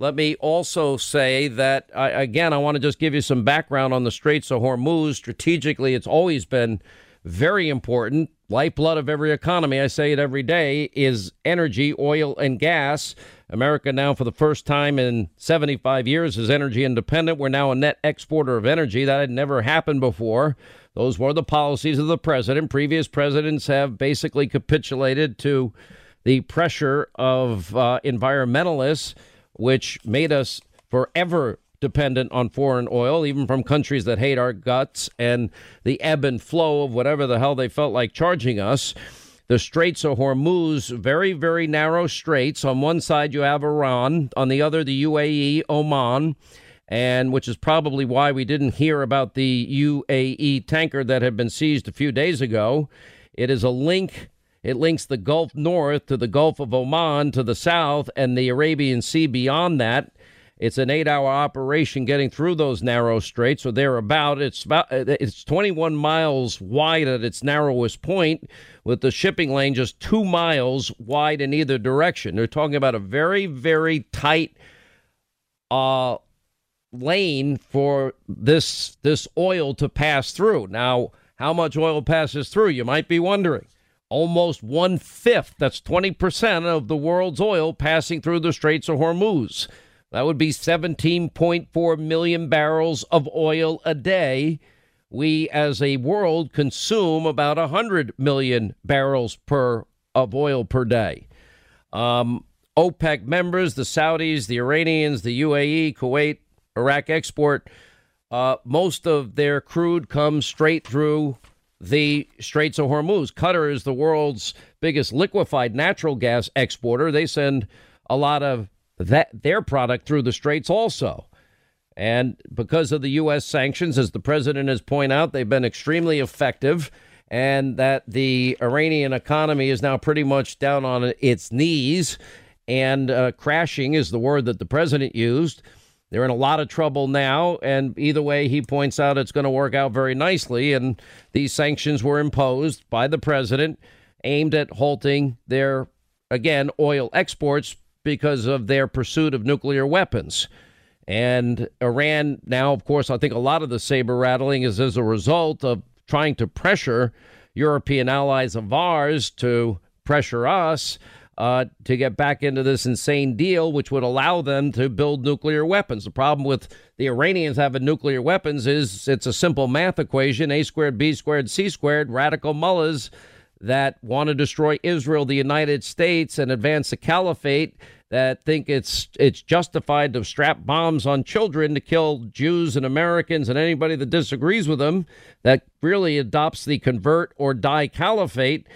Let me also say that, uh, again, I want to just give you some background on the Straits of Hormuz. Strategically, it's always been very important. Lifeblood of every economy, I say it every day, is energy, oil, and gas. America now, for the first time in 75 years, is energy independent. We're now a net exporter of energy. That had never happened before. Those were the policies of the president. Previous presidents have basically capitulated to the pressure of uh, environmentalists which made us forever dependent on foreign oil, even from countries that hate our guts and the ebb and flow of whatever the hell they felt like charging us. the Straits of Hormuz, very, very narrow straits. On one side, you have Iran, on the other, the UAE, Oman, and which is probably why we didn't hear about the UAE tanker that had been seized a few days ago. It is a link. It links the Gulf North to the Gulf of Oman to the south and the Arabian Sea beyond that. It's an eight-hour operation getting through those narrow straits, or thereabout. It's about it's 21 miles wide at its narrowest point, with the shipping lane just two miles wide in either direction. They're talking about a very, very tight uh, lane for this this oil to pass through. Now, how much oil passes through? You might be wondering. Almost one fifth. That's 20 percent of the world's oil passing through the Straits of Hormuz. That would be 17.4 million barrels of oil a day. We as a world consume about 100 million barrels per of oil per day. Um, OPEC members, the Saudis, the Iranians, the UAE, Kuwait, Iraq export, uh, most of their crude comes straight through the Straits of Hormuz. Qatar is the world's biggest liquefied natural gas exporter. They send a lot of that their product through the straits also. And because of the U.S. sanctions, as the president has pointed out, they've been extremely effective, and that the Iranian economy is now pretty much down on its knees, and uh, crashing is the word that the president used. They're in a lot of trouble now, and either way, he points out it's going to work out very nicely. And these sanctions were imposed by the president, aimed at halting their, again, oil exports because of their pursuit of nuclear weapons. And Iran now, of course, I think a lot of the saber rattling is as a result of trying to pressure European allies of ours to pressure us uh, to get back into this insane deal, which would allow them to build nuclear weapons. The problem with the Iranians having nuclear weapons is it's a simple math equation A squared, B squared, C squared, radical mullahs that want to destroy Israel, the United States, and advance the caliphate that think it's it's justified to strap bombs on children to kill Jews and Americans and anybody that disagrees with them that really adopts the convert or die caliphate.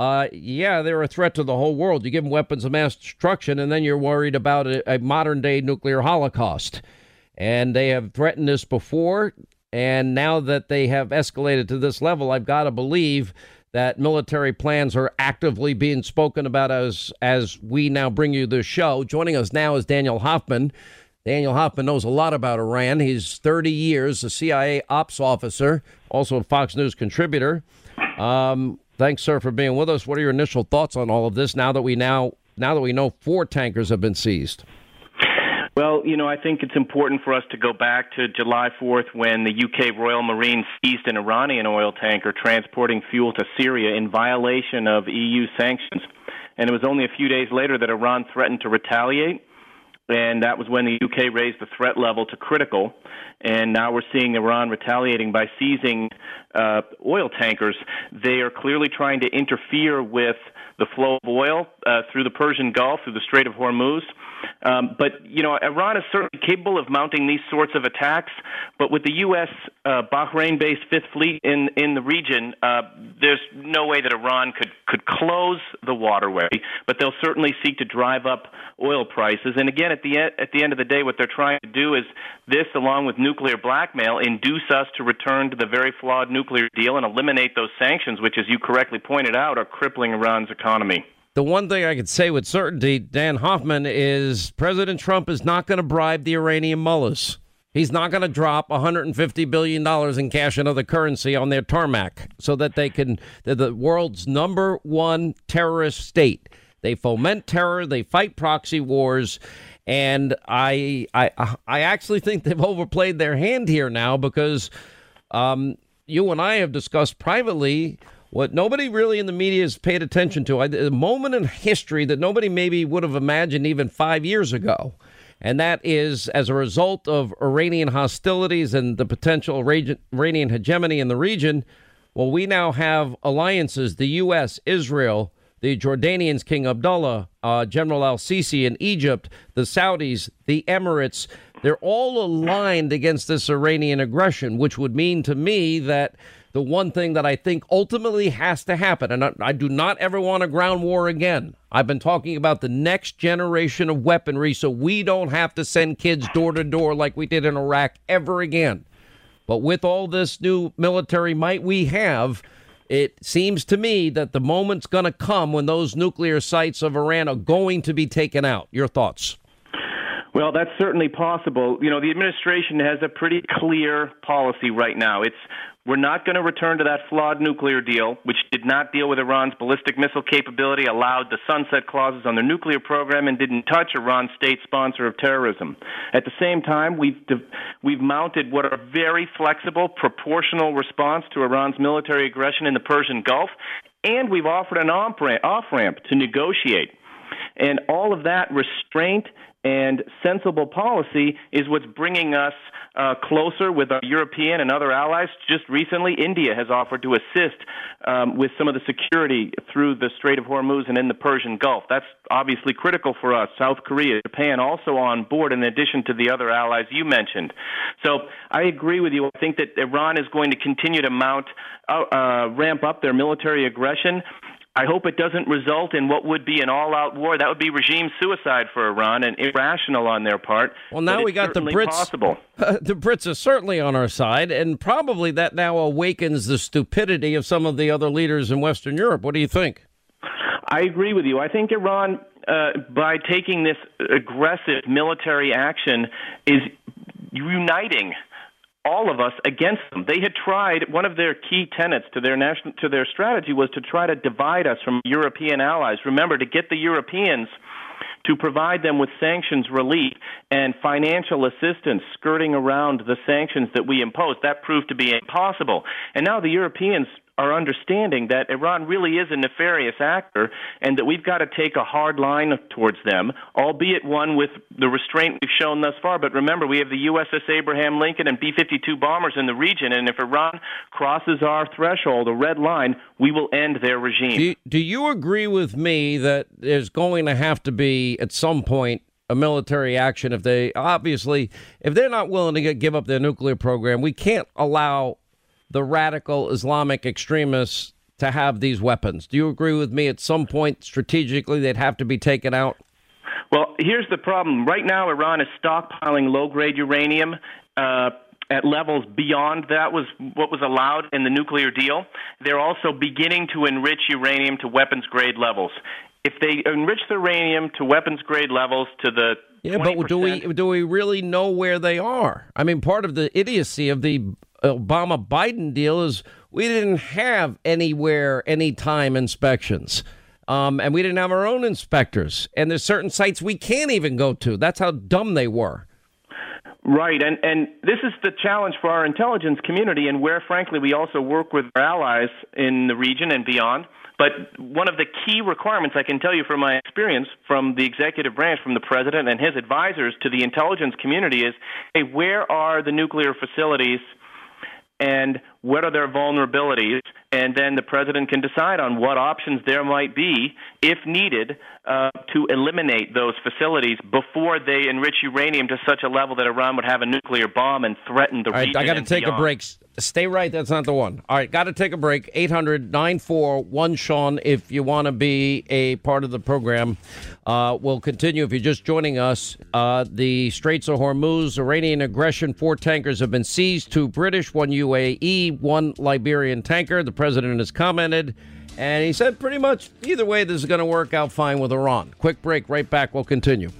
Uh, yeah, they're a threat to the whole world. You give them weapons of mass destruction, and then you're worried about a, a modern day nuclear holocaust. And they have threatened this before, and now that they have escalated to this level, I've got to believe that military plans are actively being spoken about as as we now bring you this show. Joining us now is Daniel Hoffman. Daniel Hoffman knows a lot about Iran. He's 30 years a CIA ops officer, also a Fox News contributor. Um, thanks, sir, for being with us. What are your initial thoughts on all of this now that we now now that we know four tankers have been seized? Well, you know, I think it's important for us to go back to July 4th when the UK Royal Marine seized an Iranian oil tanker transporting fuel to Syria in violation of EU sanctions. And it was only a few days later that Iran threatened to retaliate. And that was when the UK raised the threat level to critical. And now we're seeing Iran retaliating by seizing uh, oil tankers. They are clearly trying to interfere with the flow of oil uh, through the Persian Gulf, through the Strait of Hormuz. Um, but you know, Iran is certainly capable of mounting these sorts of attacks. But with the U.S. Uh, Bahrain-based Fifth Fleet in in the region, uh, there's no way that Iran could could close the waterway. But they'll certainly seek to drive up oil prices. And again, at the e- at the end of the day, what they're trying to do is this, along with nuclear blackmail, induce us to return to the very flawed nuclear deal and eliminate those sanctions, which, as you correctly pointed out, are crippling Iran's economy. The one thing I can say with certainty, Dan Hoffman, is President Trump is not going to bribe the Iranian mullahs. He's not going to drop $150 billion in cash and other currency on their tarmac so that they can, they're the world's number one terrorist state. They foment terror, they fight proxy wars, and I, I, I actually think they've overplayed their hand here now because um, you and I have discussed privately what nobody really in the media has paid attention to, a moment in history that nobody maybe would have imagined even five years ago. And that is as a result of Iranian hostilities and the potential Iranian hegemony in the region. Well, we now have alliances the U.S., Israel, the Jordanians, King Abdullah, uh, General al Sisi in Egypt, the Saudis, the Emirates. They're all aligned against this Iranian aggression, which would mean to me that the one thing that I think ultimately has to happen, and I, I do not ever want a ground war again. I've been talking about the next generation of weaponry so we don't have to send kids door to door like we did in Iraq ever again. But with all this new military might we have, it seems to me that the moment's going to come when those nuclear sites of Iran are going to be taken out. Your thoughts? Well, that's certainly possible. You know, the administration has a pretty clear policy right now. It's we're not going to return to that flawed nuclear deal, which did not deal with Iran's ballistic missile capability, allowed the sunset clauses on their nuclear program, and didn't touch Iran's state sponsor of terrorism. At the same time, we've we've mounted what are very flexible, proportional response to Iran's military aggression in the Persian Gulf, and we've offered an off ramp to negotiate. And all of that restraint and sensible policy is what's bringing us uh, closer with our European and other allies. Just recently, India has offered to assist um, with some of the security through the Strait of Hormuz and in the Persian Gulf. That's obviously critical for us. South Korea, Japan also on board, in addition to the other allies you mentioned. So I agree with you. I think that Iran is going to continue to mount, uh, uh, ramp up their military aggression. I hope it doesn't result in what would be an all out war. That would be regime suicide for Iran and irrational on their part. Well, now we got the Brits. Possible. Uh, the Brits are certainly on our side, and probably that now awakens the stupidity of some of the other leaders in Western Europe. What do you think? I agree with you. I think Iran, uh, by taking this aggressive military action, is uniting all of us against them. They had tried one of their key tenets to their national to their strategy was to try to divide us from European allies. Remember to get the Europeans to provide them with sanctions relief and financial assistance skirting around the sanctions that we imposed. That proved to be impossible. And now the Europeans are understanding that Iran really is a nefarious actor and that we've got to take a hard line towards them, albeit one with the restraint we've shown thus far. But remember, we have the USS Abraham Lincoln and B 52 bombers in the region, and if Iran crosses our threshold, a red line, we will end their regime. Do you, do you agree with me that there's going to have to be, at some point, a military action if they obviously if they're not willing to get, give up their nuclear program we can't allow the radical Islamic extremists to have these weapons. Do you agree with me? At some point, strategically, they'd have to be taken out. Well, here's the problem. Right now, Iran is stockpiling low-grade uranium. Uh, at levels beyond that was what was allowed in the nuclear deal. They're also beginning to enrich uranium to weapons grade levels. If they enrich the uranium to weapons grade levels to the yeah, but do we do we really know where they are? I mean, part of the idiocy of the Obama Biden deal is we didn't have anywhere, anytime inspections. Um, and we didn't have our own inspectors. And there's certain sites we can't even go to. That's how dumb they were. Right, and and this is the challenge for our intelligence community, and where, frankly, we also work with our allies in the region and beyond. But one of the key requirements, I can tell you from my experience from the executive branch, from the president and his advisors to the intelligence community, is hey, where are the nuclear facilities and what are their vulnerabilities, and then the president can decide on what options there might be, if needed, uh, to eliminate those facilities before they enrich uranium to such a level that Iran would have a nuclear bomb and threaten the All right, region. I got to take beyond. a break. Stay right. That's not the one. All right, got to take a break. 800 941 Sean, if you want to be a part of the program. Uh, we'll continue. If you're just joining us, uh, the Straits of Hormuz, Iranian aggression, four tankers have been seized two British, one UAE, one Liberian tanker. The president has commented, and he said pretty much either way, this is going to work out fine with Iran. Quick break, right back. We'll continue.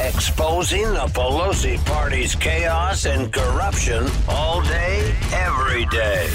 Exposing the Pelosi party's chaos and corruption all day, every day.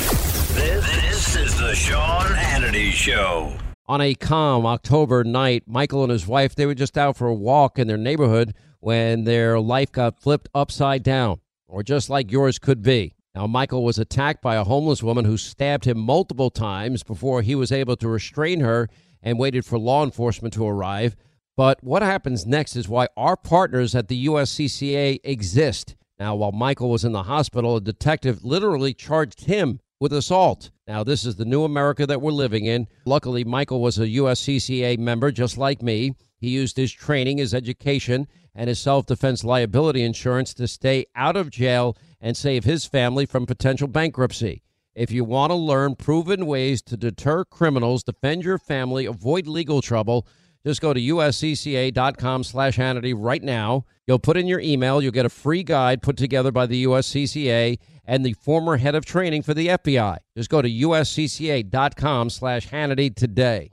This, this is the Sean Hannity Show. On a calm October night, Michael and his wife, they were just out for a walk in their neighborhood when their life got flipped upside down, or just like yours could be. Now, Michael was attacked by a homeless woman who stabbed him multiple times before he was able to restrain her and waited for law enforcement to arrive. But what happens next is why our partners at the USCCA exist. Now, while Michael was in the hospital, a detective literally charged him with assault. Now, this is the new America that we're living in. Luckily, Michael was a USCCA member just like me. He used his training, his education, and his self defense liability insurance to stay out of jail and save his family from potential bankruptcy. If you want to learn proven ways to deter criminals, defend your family, avoid legal trouble, just go to uscca.com slash Hannity right now. You'll put in your email. You'll get a free guide put together by the USCCA and the former head of training for the FBI. Just go to uscca.com slash Hannity today.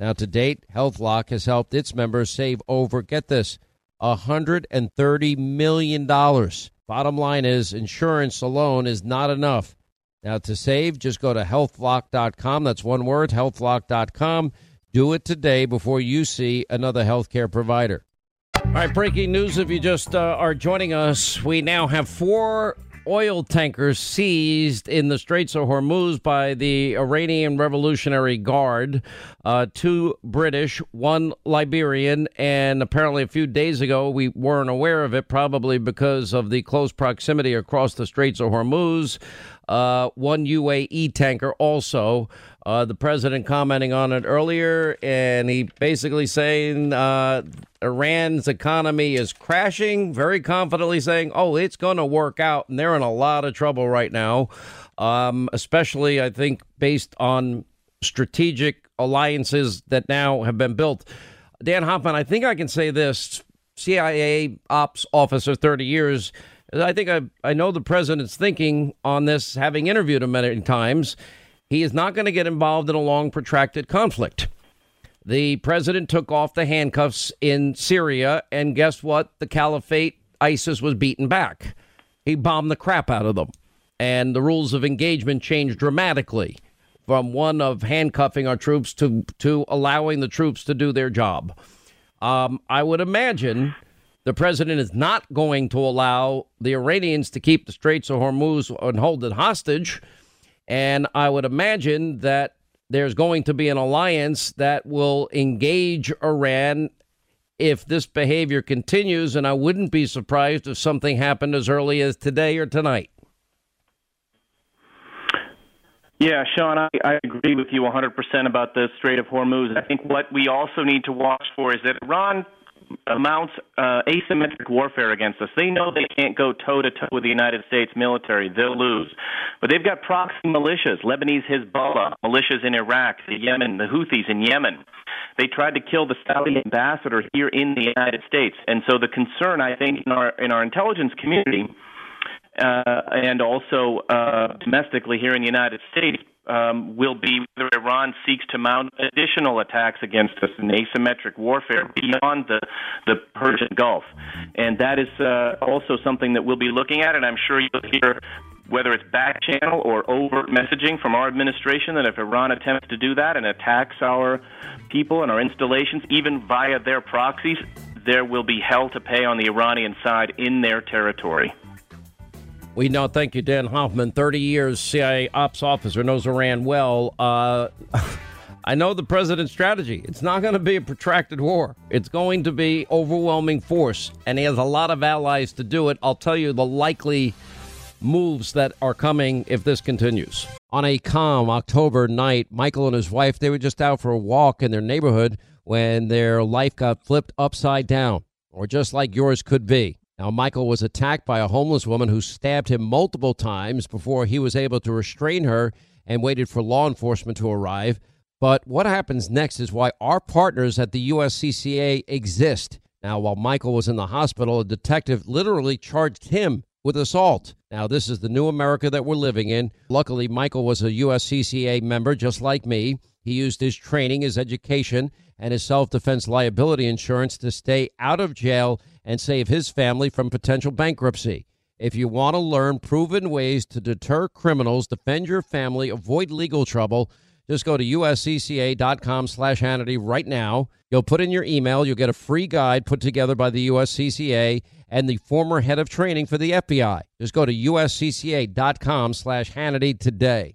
Now, to date, HealthLock has helped its members save over, get this, $130 million. Bottom line is, insurance alone is not enough. Now, to save, just go to healthlock.com. That's one word, healthlock.com. Do it today before you see another healthcare provider. All right, breaking news if you just uh, are joining us. We now have four oil tankers seized in the Straits of Hormuz by the Iranian Revolutionary Guard. Uh, two British, one Liberian, and apparently a few days ago we weren't aware of it, probably because of the close proximity across the Straits of Hormuz. Uh, one UAE tanker also. Uh, the president commenting on it earlier, and he basically saying uh, Iran's economy is crashing, very confidently saying, oh, it's going to work out. And they're in a lot of trouble right now, um, especially, I think, based on strategic alliances that now have been built. Dan Hoffman, I think I can say this CIA ops officer, 30 years. I think I, I know the president's thinking on this, having interviewed him many times. He is not going to get involved in a long, protracted conflict. The president took off the handcuffs in Syria, and guess what? The caliphate, ISIS, was beaten back. He bombed the crap out of them. And the rules of engagement changed dramatically from one of handcuffing our troops to, to allowing the troops to do their job. Um, I would imagine the president is not going to allow the Iranians to keep the Straits of Hormuz and hold it hostage and I would imagine that there's going to be an alliance that will engage Iran if this behavior continues. And I wouldn't be surprised if something happened as early as today or tonight. Yeah, Sean, I, I agree with you 100% about the Strait of Hormuz. I think what we also need to watch for is that Iran mounts uh, asymmetric warfare against us. They know they can't go toe to toe with the United States military; they'll lose. But they've got proxy militias, Lebanese Hezbollah, militias in Iraq, the Yemen, the Houthis in Yemen. They tried to kill the Saudi ambassador here in the United States, and so the concern, I think, in our in our intelligence community. Uh, and also uh, domestically here in the United States um, will be whether Iran seeks to mount additional attacks against us in asymmetric warfare beyond the, the Persian Gulf. And that is uh, also something that we'll be looking at, and I'm sure you'll hear whether it's back channel or overt messaging from our administration, that if Iran attempts to do that and attacks our people and our installations, even via their proxies, there will be hell to pay on the Iranian side in their territory. We know. Thank you, Dan Hoffman. 30 years CIA ops officer, knows Iran well. Uh, I know the president's strategy. It's not going to be a protracted war. It's going to be overwhelming force, and he has a lot of allies to do it. I'll tell you the likely moves that are coming if this continues. On a calm October night, Michael and his wife, they were just out for a walk in their neighborhood when their life got flipped upside down, or just like yours could be. Now, Michael was attacked by a homeless woman who stabbed him multiple times before he was able to restrain her and waited for law enforcement to arrive. But what happens next is why our partners at the USCCA exist. Now, while Michael was in the hospital, a detective literally charged him with assault. Now, this is the new America that we're living in. Luckily, Michael was a USCCA member just like me. He used his training, his education, and his self defense liability insurance to stay out of jail and save his family from potential bankruptcy. If you want to learn proven ways to deter criminals, defend your family, avoid legal trouble, just go to uscca.com slash Hannity right now. You'll put in your email. You'll get a free guide put together by the USCCA and the former head of training for the FBI. Just go to uscca.com slash Hannity today.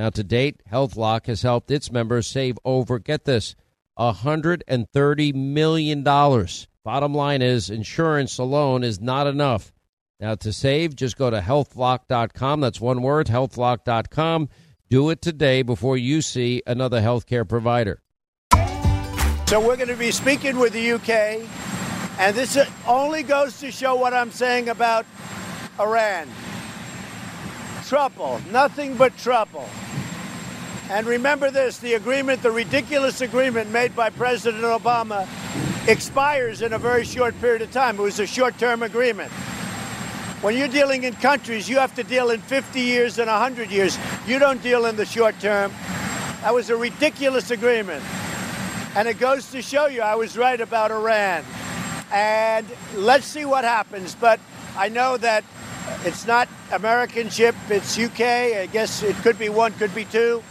Now, to date, HealthLock has helped its members save over, get this, $130 million. Bottom line is, insurance alone is not enough. Now, to save, just go to healthlock.com. That's one word, healthlock.com. Do it today before you see another healthcare provider. So, we're going to be speaking with the UK, and this only goes to show what I'm saying about Iran. Trouble, nothing but trouble. And remember this the agreement, the ridiculous agreement made by President Obama, expires in a very short period of time. It was a short term agreement. When you're dealing in countries, you have to deal in 50 years and 100 years. You don't deal in the short term. That was a ridiculous agreement. And it goes to show you I was right about Iran. And let's see what happens. But I know that it's not American ship, it's UK. I guess it could be one, could be two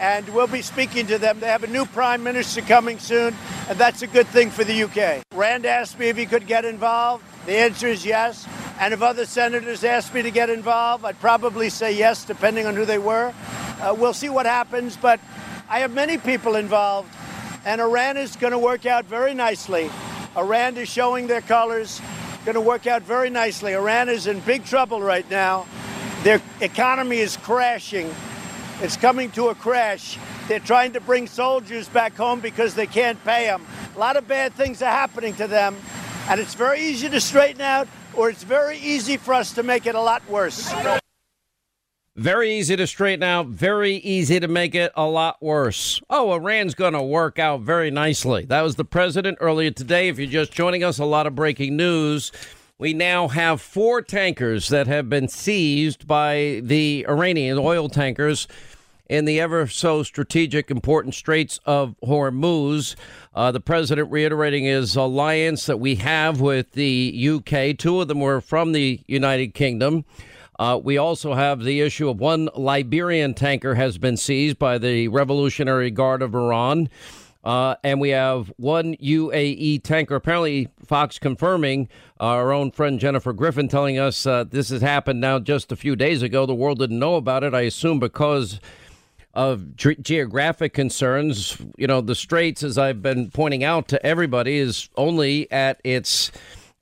and we'll be speaking to them. They have a new prime minister coming soon, and that's a good thing for the UK. Rand asked me if he could get involved. The answer is yes. And if other senators asked me to get involved, I'd probably say yes, depending on who they were. Uh, we'll see what happens, but I have many people involved, and Iran is going to work out very nicely. Iran is showing their colors, going to work out very nicely. Iran is in big trouble right now. Their economy is crashing. It's coming to a crash. They're trying to bring soldiers back home because they can't pay them. A lot of bad things are happening to them, and it's very easy to straighten out, or it's very easy for us to make it a lot worse. Very easy to straighten out, very easy to make it a lot worse. Oh, Iran's going to work out very nicely. That was the president earlier today. If you're just joining us, a lot of breaking news. We now have four tankers that have been seized by the Iranian oil tankers in the ever so strategic, important Straits of Hormuz. Uh, the president reiterating his alliance that we have with the UK. Two of them were from the United Kingdom. Uh, we also have the issue of one Liberian tanker has been seized by the Revolutionary Guard of Iran. Uh, and we have one UAE tanker. Apparently, Fox confirming uh, our own friend Jennifer Griffin telling us uh, this has happened now just a few days ago. The world didn't know about it, I assume, because of ge- geographic concerns. You know, the Straits, as I've been pointing out to everybody, is only at its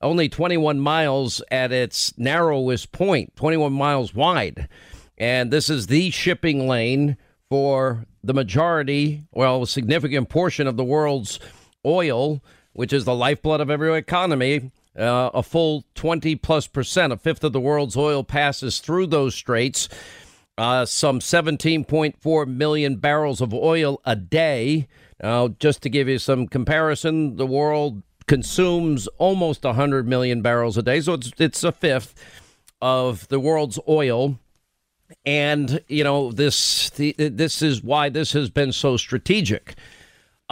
only 21 miles at its narrowest point, 21 miles wide. And this is the shipping lane for the majority, well, a significant portion of the world's oil, which is the lifeblood of every economy. Uh, a full 20 plus percent, a fifth of the world's oil passes through those straits. Uh, some 17.4 million barrels of oil a day. Now, just to give you some comparison, the world consumes almost 100 million barrels a day. So it's, it's a fifth of the world's oil. And, you know, this, the, this is why this has been so strategic.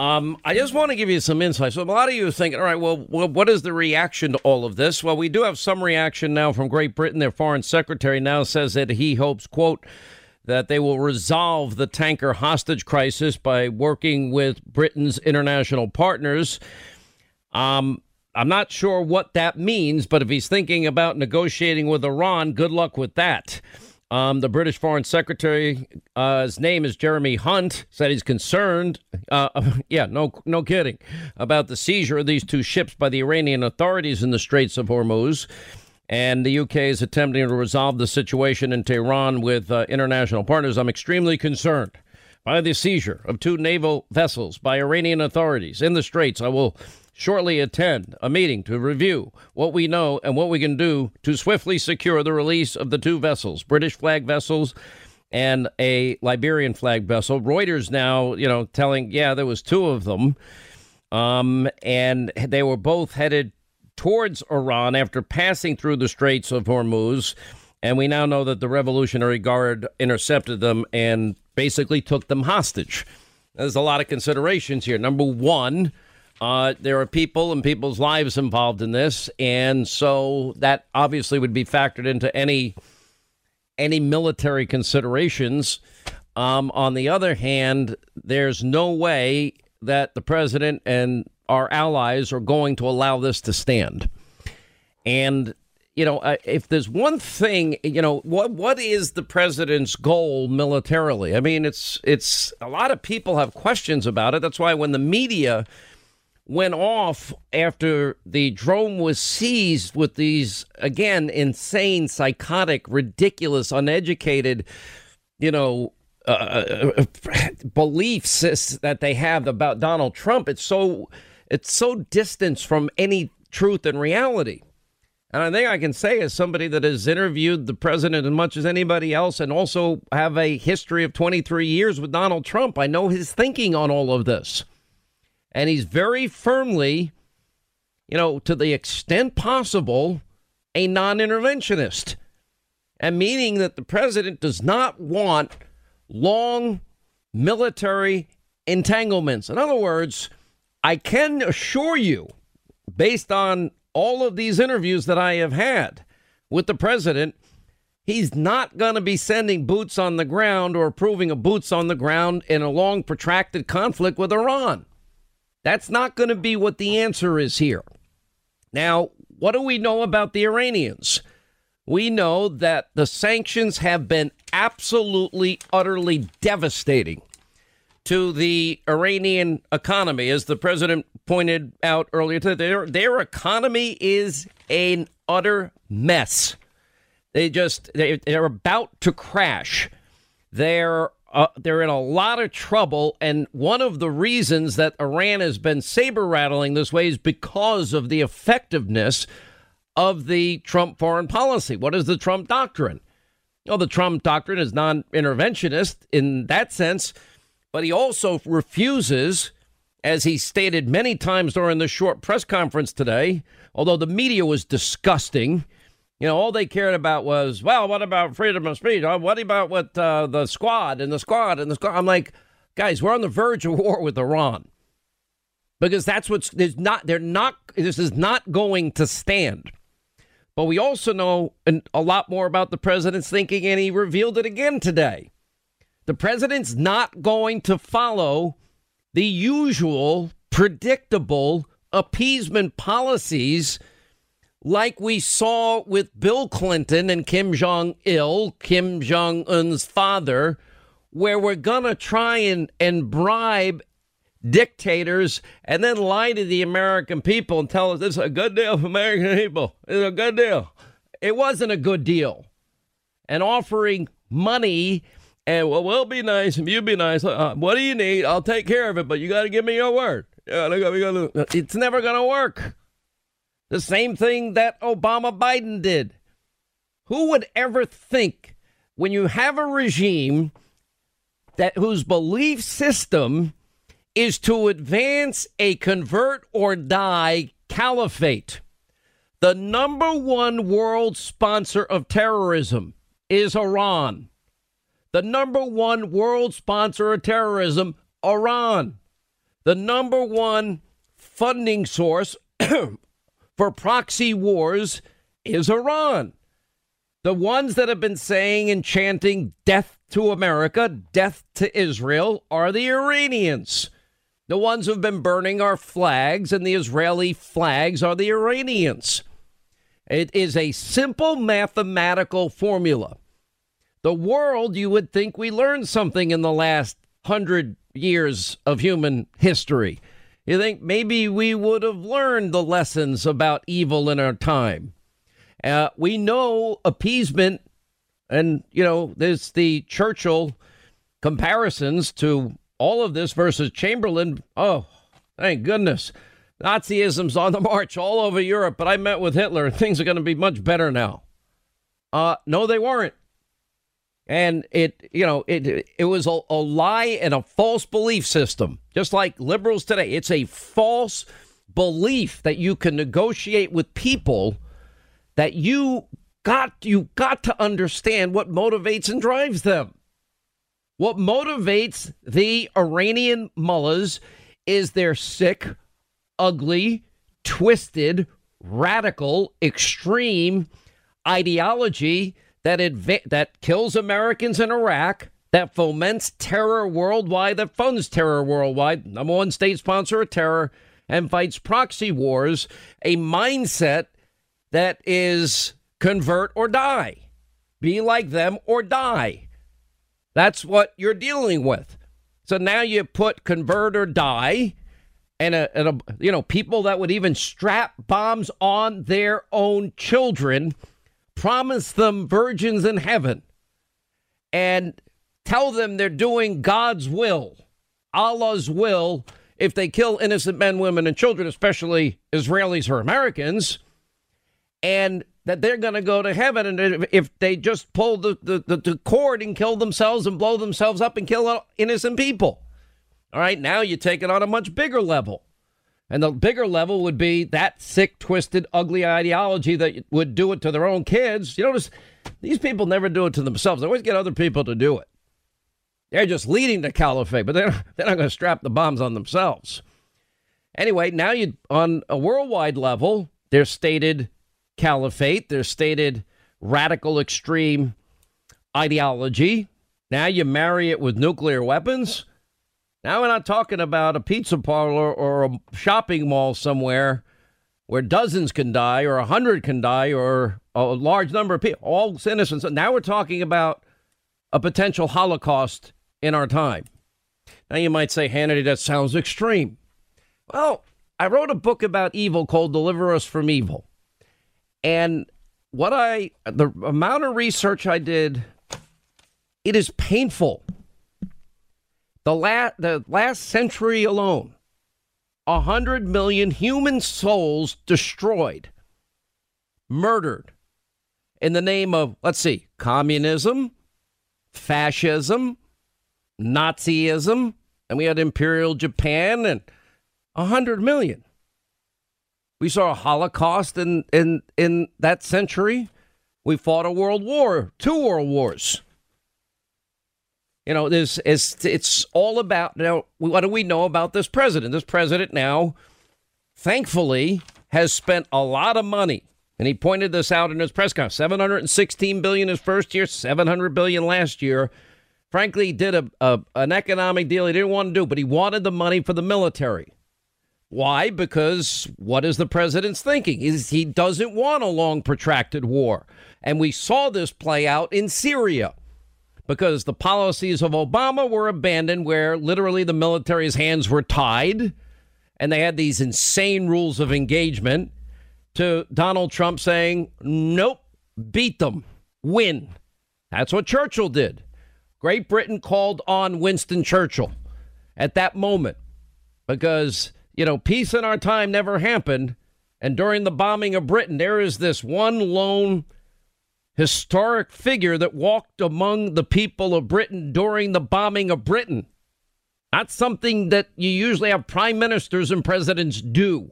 Um, I just want to give you some insight. So a lot of you are thinking, all right, well, what is the reaction to all of this? Well, we do have some reaction now from Great Britain. Their foreign secretary now says that he hopes, quote, that they will resolve the tanker hostage crisis by working with Britain's international partners. Um, I'm not sure what that means, but if he's thinking about negotiating with Iran, good luck with that. Um, the British Foreign Secretary, uh, his name is Jeremy Hunt, said he's concerned. Uh, yeah, no, no kidding, about the seizure of these two ships by the Iranian authorities in the Straits of Hormuz. And the UK is attempting to resolve the situation in Tehran with uh, international partners. I'm extremely concerned by the seizure of two naval vessels by Iranian authorities in the Straits. I will shortly attend a meeting to review what we know and what we can do to swiftly secure the release of the two vessels, British flag vessels and a Liberian flag vessel. Reuters now, you know, telling, yeah, there was two of them. Um, and they were both headed towards Iran after passing through the Straits of Hormuz. And we now know that the Revolutionary Guard intercepted them and basically took them hostage. There's a lot of considerations here. Number one, uh, there are people and people's lives involved in this, and so that obviously would be factored into any any military considerations. Um, on the other hand, there's no way that the president and our allies are going to allow this to stand. And you know, uh, if there's one thing, you know, what what is the president's goal militarily? I mean, it's it's a lot of people have questions about it. That's why when the media went off after the drone was seized with these, again, insane, psychotic, ridiculous, uneducated, you know, uh, uh, uh beliefs that they have about Donald Trump. It's so it's so distant from any truth and reality. And I think I can say, as somebody that has interviewed the president as much as anybody else, and also have a history of 23 years with Donald Trump, I know his thinking on all of this and he's very firmly, you know, to the extent possible, a non interventionist. And meaning that the president does not want long military entanglements. In other words, I can assure you, based on all of these interviews that I have had with the president, he's not going to be sending boots on the ground or approving of boots on the ground in a long, protracted conflict with Iran. That's not going to be what the answer is here. Now, what do we know about the Iranians? We know that the sanctions have been absolutely, utterly devastating to the Iranian economy. As the president pointed out earlier today, their, their economy is an utter mess. They just, they, they're about to crash. Their uh, they're in a lot of trouble, and one of the reasons that Iran has been saber rattling this way is because of the effectiveness of the Trump foreign policy. What is the Trump doctrine? Well, the Trump doctrine is non interventionist in that sense, but he also refuses, as he stated many times during the short press conference today, although the media was disgusting. You know, all they cared about was, well, what about freedom of speech? Uh, what about what uh, the squad and the squad and the squad? I'm like, guys, we're on the verge of war with Iran because that's what's there's not they're not this is not going to stand. But we also know a lot more about the president's thinking, and he revealed it again today. The president's not going to follow the usual predictable appeasement policies like we saw with Bill Clinton and Kim Jong il, Kim Jong un's father, where we're going to try and, and bribe dictators and then lie to the American people and tell us this is a good deal for American people. It's a good deal. It wasn't a good deal. And offering money and, well, we'll be nice and you be nice. Uh, what do you need? I'll take care of it, but you got to give me your word. Yeah, it's never going to work. The same thing that Obama Biden did. Who would ever think when you have a regime that whose belief system is to advance a convert or die caliphate? The number one world sponsor of terrorism is Iran. The number one world sponsor of terrorism, Iran. The number one funding source for proxy wars is Iran. The ones that have been saying and chanting death to America, death to Israel, are the Iranians. The ones who've been burning our flags and the Israeli flags are the Iranians. It is a simple mathematical formula. The world, you would think we learned something in the last hundred years of human history. You think maybe we would have learned the lessons about evil in our time? Uh, we know appeasement, and, you know, there's the Churchill comparisons to all of this versus Chamberlain. Oh, thank goodness. Nazism's on the march all over Europe, but I met with Hitler and things are going to be much better now. Uh, no, they weren't and it you know it it was a, a, lie and a false belief system just like liberals today. It's a false belief that you can negotiate with people that you got you got to understand what motivates and drives them. What motivates the iranian mullahs is their sick ugly twisted radical extreme ideology that adva- that kills Americans in Iraq, that foments terror worldwide, that funds terror worldwide, number one state sponsor of terror, and fights proxy wars, a mindset that is convert or die, be like them or die. That's what you're dealing with. So now you put convert or die, and a, and a you know people that would even strap bombs on their own children promise them virgins in heaven and tell them they're doing God's will, Allah's will, if they kill innocent men, women, and children, especially Israelis or Americans, and that they're going to go to heaven. And if they just pull the, the, the, the cord and kill themselves and blow themselves up and kill innocent people. All right, now you take it on a much bigger level. And the bigger level would be that sick, twisted, ugly ideology that would do it to their own kids. You notice these people never do it to themselves. They always get other people to do it. They're just leading the caliphate, but they're, they're not going to strap the bombs on themselves. Anyway, now you on a worldwide level, their stated caliphate, their stated radical extreme ideology. Now you marry it with nuclear weapons. Now we're not talking about a pizza parlor or a shopping mall somewhere where dozens can die or a hundred can die or a large number of people, all innocents. Now we're talking about a potential Holocaust in our time. Now you might say, Hannity, that sounds extreme. Well, I wrote a book about evil called Deliver Us from Evil. And what I, the amount of research I did, it is painful The, la- the last century alone, 100 million human souls destroyed, murdered in the name of, let's see, communism, fascism, Nazism, and we had Imperial Japan and 100 million. We saw a Holocaust in, in, in that century. We fought a world war, two world wars. You know, this is it's all about now. What do we know about this president? This president now, thankfully, has spent a lot of money, and he pointed this out in his press conference: seven hundred and sixteen billion his first year, seven hundred billion last year. Frankly, he did a, a an economic deal he didn't want to do, but he wanted the money for the military. Why? Because what is the president's thinking? Is he doesn't want a long protracted war. And we saw this play out in Syria because the policies of Obama were abandoned, where literally the military's hands were tied and they had these insane rules of engagement, to Donald Trump saying, nope, beat them, win. That's what Churchill did. Great Britain called on Winston Churchill at that moment because, you know, peace in our time never happened. And during the bombing of Britain, there is this one lone historic figure that walked among the people of Britain during the bombing of Britain. Not something that you usually have prime ministers and presidents do.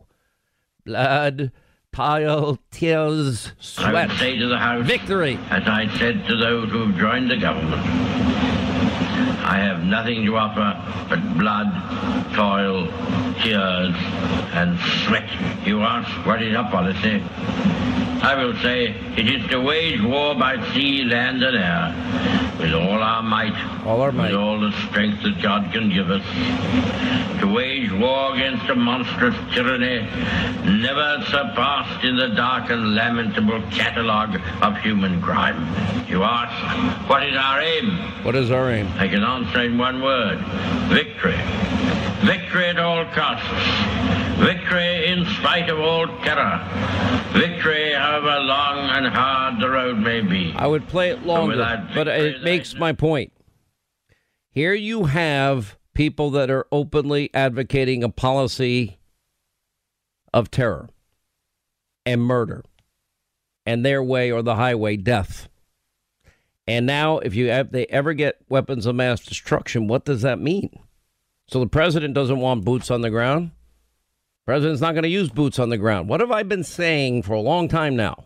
Blood, pile, tears, sweat. Say to the House, victory. As I said to those who have joined the government, I have nothing to offer but blood, toil, tears, and sweat. You ask, what is our policy? I will say it is to wage war by sea, land, and air with all our might, all our might, with all the strength that God can give us, to wage war against a monstrous tyranny never surpassed in the dark and lamentable catalogue of human crime. You ask, what is our aim? What is our aim? I can answer in one word victory. Victory at all costs. Victory in spite of all terror. Victory, however long and hard the road may be. I would play it longer, but it makes my point. Here you have people that are openly advocating a policy of terror and murder, and their way or the highway, death. And now, if you have, they ever get weapons of mass destruction, what does that mean? So the president doesn't want boots on the ground. President's not going to use boots on the ground. What have I been saying for a long time now?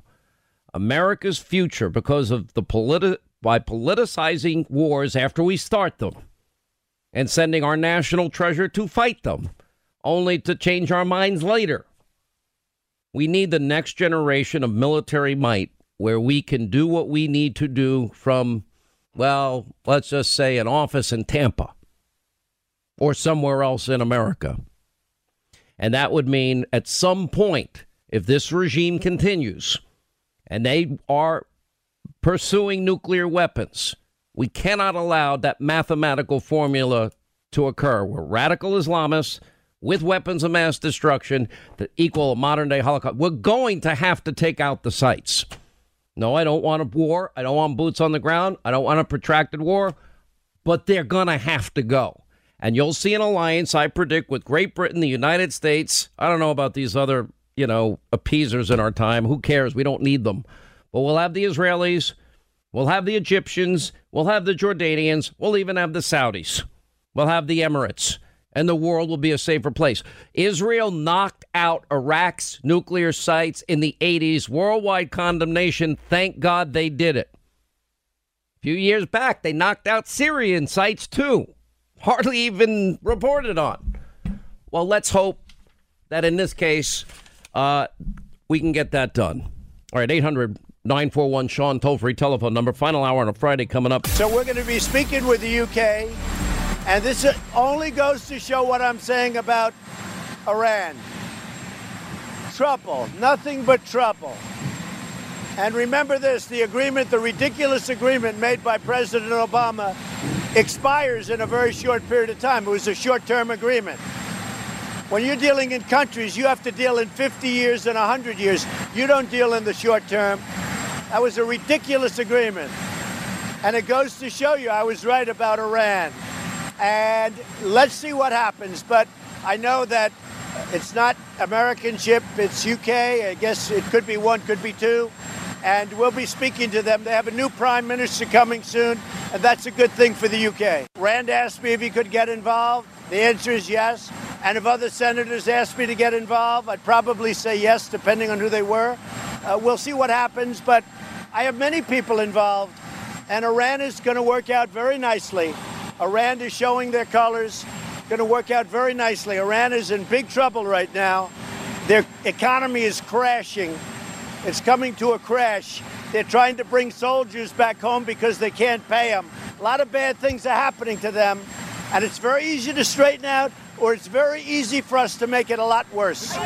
America's future, because of the politi- by politicizing wars after we start them and sending our national treasure to fight them, only to change our minds later. We need the next generation of military might where we can do what we need to do from, well, let's just say an office in Tampa or somewhere else in America. And that would mean at some point, if this regime continues and they are pursuing nuclear weapons, we cannot allow that mathematical formula to occur where radical Islamists with weapons of mass destruction that equal a modern day Holocaust, we're going to have to take out the sites. No, I don't want a war. I don't want boots on the ground. I don't want a protracted war, but they're going to have to go. And you'll see an alliance, I predict, with Great Britain, the United States. I don't know about these other, you know, appeasers in our time. Who cares? We don't need them. But we'll have the Israelis. We'll have the Egyptians. We'll have the Jordanians. We'll even have the Saudis. We'll have the Emirates. And the world will be a safer place. Israel knocked out Iraq's nuclear sites in the 80s. Worldwide condemnation. Thank God they did it. A few years back, they knocked out Syrian sites too hardly even reported on. Well, let's hope that in this case, uh, we can get that done. All right, 800 941 Sean, toll free telephone number. Final hour on a Friday coming up. So we're going to be speaking with the UK, and this only goes to show what I'm saying about Iran. Trouble, nothing but trouble. And remember this the agreement, the ridiculous agreement made by President Obama expires in a very short period of time. It was a short term agreement. When you're dealing in countries, you have to deal in 50 years and 100 years. You don't deal in the short term. That was a ridiculous agreement. And it goes to show you I was right about Iran. and let's see what happens. But I know that it's not American ship, it's UK. I guess it could be one, could be two. And we'll be speaking to them. They have a new prime minister coming soon, and that's a good thing for the UK. Rand asked me if he could get involved. The answer is yes. And if other senators asked me to get involved, I'd probably say yes, depending on who they were. Uh, we'll see what happens, but I have many people involved, and Iran is going to work out very nicely. Iran is showing their colors, going to work out very nicely. Iran is in big trouble right now. Their economy is crashing. It's coming to a crash. They're trying to bring soldiers back home because they can't pay them. A lot of bad things are happening to them, and it's very easy to straighten out, or it's very easy for us to make it a lot worse.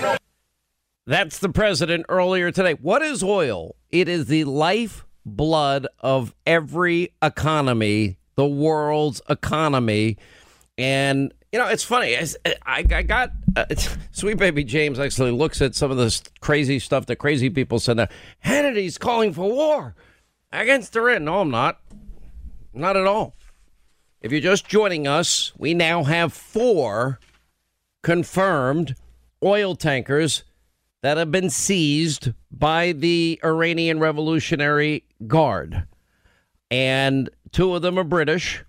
That's the president earlier today. What is oil? It is the lifeblood of every economy, the world's economy. And, you know, it's funny. I, I got uh, Sweet Baby James actually looks at some of this crazy stuff that crazy people said that Hannity's calling for war against Iran. No, I'm not. Not at all. If you're just joining us, we now have four confirmed oil tankers that have been seized by the Iranian Revolutionary Guard. And two of them are British,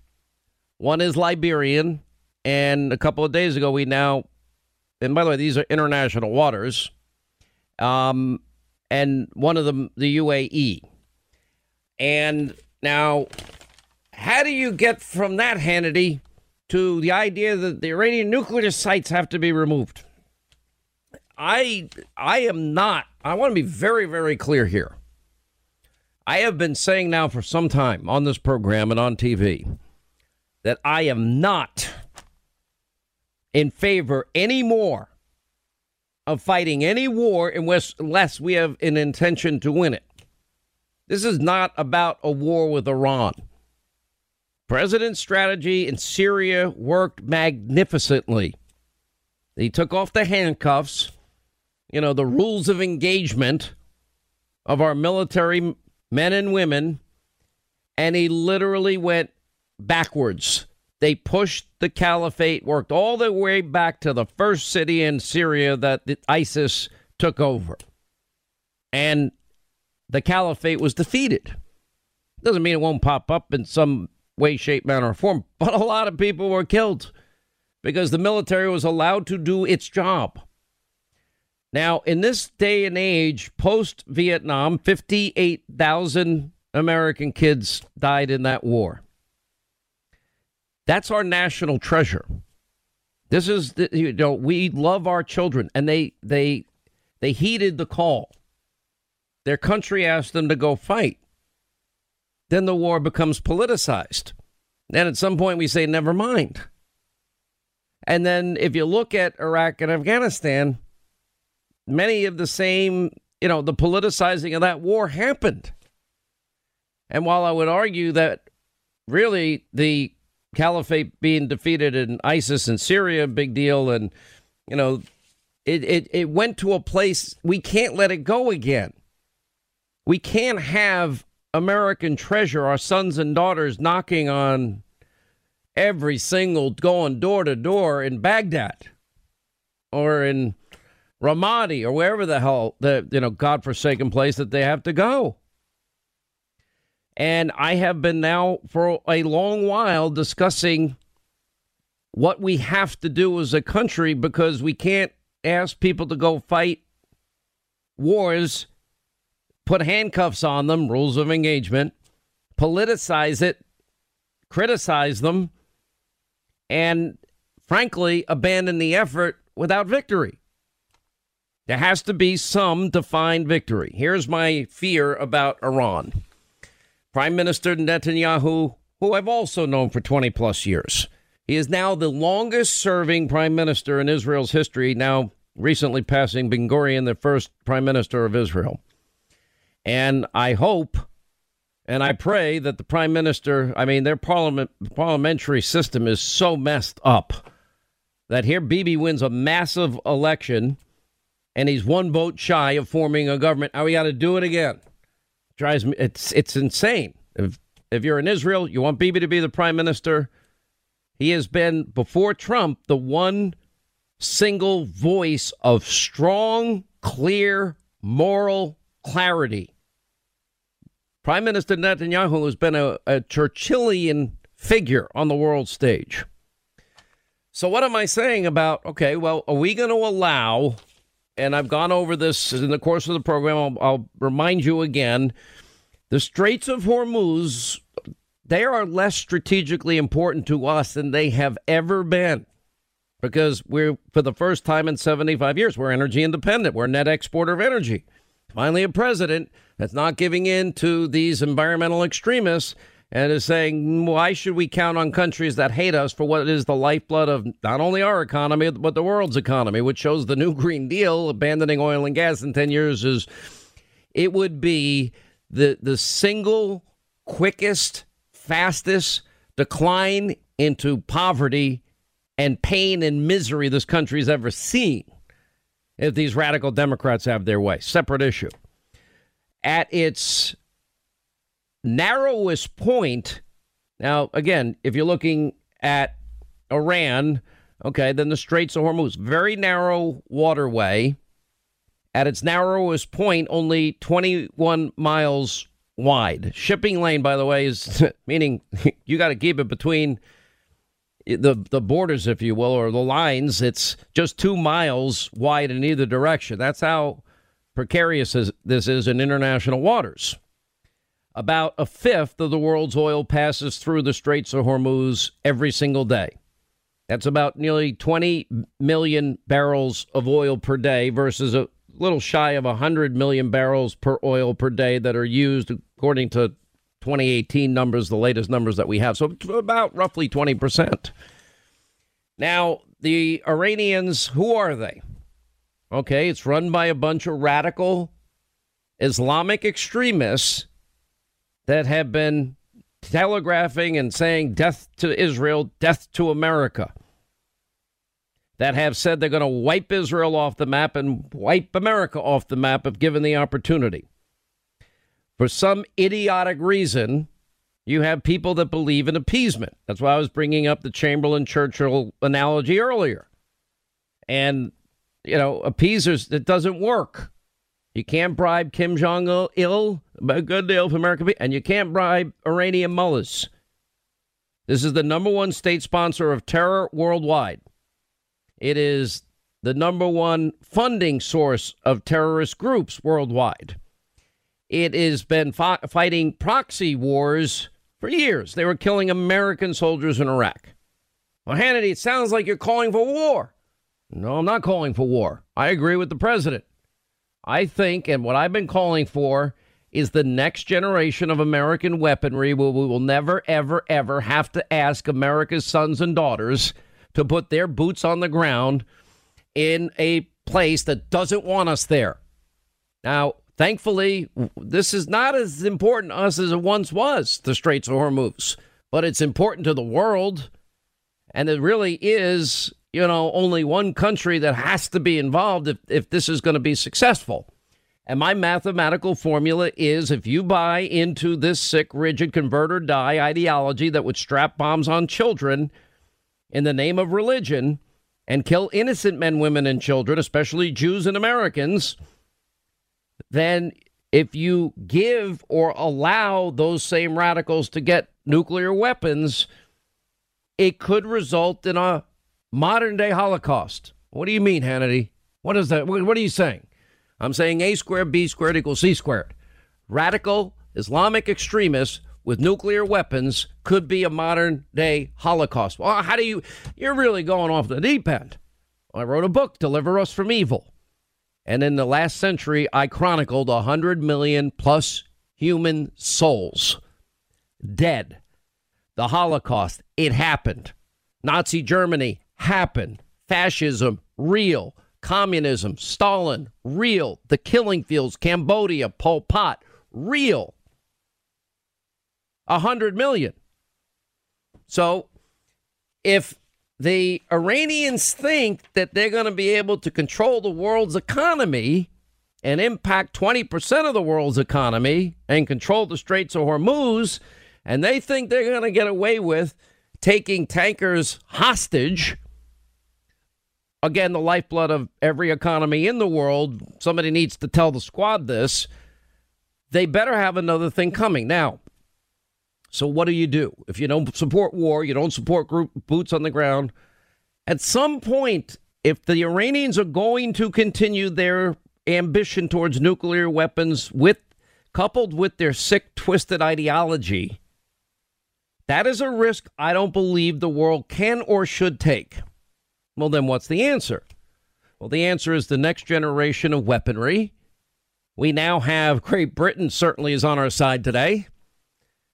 one is Liberian, and a couple of days ago we now and by the way, these are international waters. Um, and one of them, the UAE. And now, how do you get from that, Hannity, to the idea that the Iranian nuclear sites have to be removed? I I am not. I want to be very very clear here. I have been saying now for some time on this program and on TV that I am not in favor anymore of fighting any war unless we have an intention to win it. This is not about a war with Iran. President's strategy in Syria worked magnificently. He took off the handcuffs, you know, the rules of engagement of our military men and women, and he literally went backwards they pushed the caliphate, worked all the way back to the first city in Syria that ISIS took over. And the caliphate was defeated. Doesn't mean it won't pop up in some way, shape, manner, or form, but a lot of people were killed because the military was allowed to do its job. Now, in this day and age, post Vietnam, 58,000 American kids died in that war. That's our national treasure. This is the, you know we love our children, and they they they heeded the call. Their country asked them to go fight. Then the war becomes politicized. Then at some point we say, never mind. And then if you look at Iraq and Afghanistan, many of the same, you know, the politicizing of that war happened. And while I would argue that really the caliphate being defeated in ISIS in Syria, big deal. And, you know, it, it, it went to a place we can't let it go again. We can't have American treasure, our sons and daughters knocking on every single, going door to door in Baghdad or in Ramadi or wherever the hell the you know godforsaken place that they have to go. And I have been now for a long while discussing what we have to do as a country because we can't ask people to go fight wars, put handcuffs on them, rules of engagement, politicize it, criticize them, and frankly, abandon the effort without victory. There has to be some defined victory. Here's my fear about Iran. Prime Minister Netanyahu, who I've also known for 20 plus years. He is now the longest serving prime minister in Israel's history, now recently passing Ben Gurion, the first prime minister of Israel. And I hope and I pray that the prime minister, I mean, their parliament, parliamentary system is so messed up that here Bibi wins a massive election and he's one vote shy of forming a government. Now we got to do it again drives me. It's it's insane. If if you're in Israel, you want Bibi to be the prime minister. He has been, before Trump, the one single voice of strong, clear, moral clarity. Prime Minister Netanyahu has been a, a Churchillian figure on the world stage. So, what am I saying about, okay, well, are we going to allow, and I've gone over this in the course of the program, I'll, I'll remind you again the Straits of Hormuz, they are less strategically important to us than they have ever been because we're, for the first time in 75 years, we're energy independent. We're a net exporter of energy. Finally, a president that's not giving in to these environmental extremists and is saying, why should we count on countries that hate us for what is the lifeblood of not only our economy, but the world's economy, which shows the new Green Deal, abandoning oil and gas in 10 years, is it would be the, the single quickest, fastest decline into poverty and pain and misery this country's ever seen if these radical Democrats have their way. Separate issue. At its narrowest point, now, again, if you're looking at Iran, okay, then the Straits of Hormuz, very narrow waterway. At its narrowest point, only 21 miles wide. Shipping lane, by the way, is meaning you got to keep it between the the borders, if you will, or the lines. It's just two miles wide in either direction. That's how precarious this is in international waters. About a fifth of the world's oil passes through the Straits of Hormuz every single day. That's about nearly 20 million barrels of oil per day versus a little shy of 100 million barrels per oil per day that are used, according to 2018 numbers, the latest numbers that we have. So about roughly 20%. Now, the Iranians, who are they? Okay, it's run by a bunch of radical Islamic extremists that have been telegraphing and saying death to Israel, death to America. That have said they're going to wipe Israel off the map and wipe America off the map if given the opportunity. For some idiotic reason, you have people that believe in appeasement. That's why I was bringing up the Chamberlain Churchill analogy earlier. And, you know, appeasers, it doesn't work. You can't bribe Kim Jong il, a good deal for America, and you can't bribe Iranian mullahs. This is the number one state sponsor of terror worldwide. It is the number one funding source of terrorist groups worldwide. It has been fi- fighting proxy wars for years. They were killing American soldiers in Iraq. Well, Hannity, it sounds like you're calling for war. No, I'm not calling for war. I agree with the president. I think, and what I've been calling for is the next generation of American weaponry where we will never, ever, ever have to ask America's sons and daughters to put their boots on the ground in a place that doesn't want us there. Now, Thankfully, this is not as important to us as it once was, the Straits of Hormuz, but it's important to the world. And it really is, you know, only one country that has to be involved if, if this is going to be successful. And my mathematical formula is if you buy into this sick, rigid, convert or die ideology that would strap bombs on children in the name of religion and kill innocent men, women, and children, especially Jews and Americans then if you give or allow those same radicals to get nuclear weapons, it could result in a modern day Holocaust. What do you mean, Hannity? What is that? What are you saying? I'm saying A squared B squared equals C squared. Radical Islamic extremists with nuclear weapons could be a modern day Holocaust. Well, how do you? You're really going off the deep end. I wrote a book, Deliver Us from Evil. And in the last century, I chronicled 100 million plus human souls dead. The Holocaust, it happened. Nazi Germany happened. Fascism, real. Communism, Stalin, real. The killing fields, Cambodia, Pol Pot, real. A hundred million. So if the Iranians think that they're going to be able to control the world's economy and impact 20% of the world's economy and control the Straits of Hormuz. And they think they're going to get away with taking tankers hostage. Again, the lifeblood of every economy in the world. Somebody needs to tell the squad this. They better have another thing coming. Now, so what do you do? If you don't support war, you don't support group boots on the ground. At some point, if the Iranians are going to continue their ambition towards nuclear weapons with coupled with their sick twisted ideology, that is a risk I don't believe the world can or should take. Well, then what's the answer? Well, the answer is the next generation of weaponry. We now have Great Britain certainly is on our side today.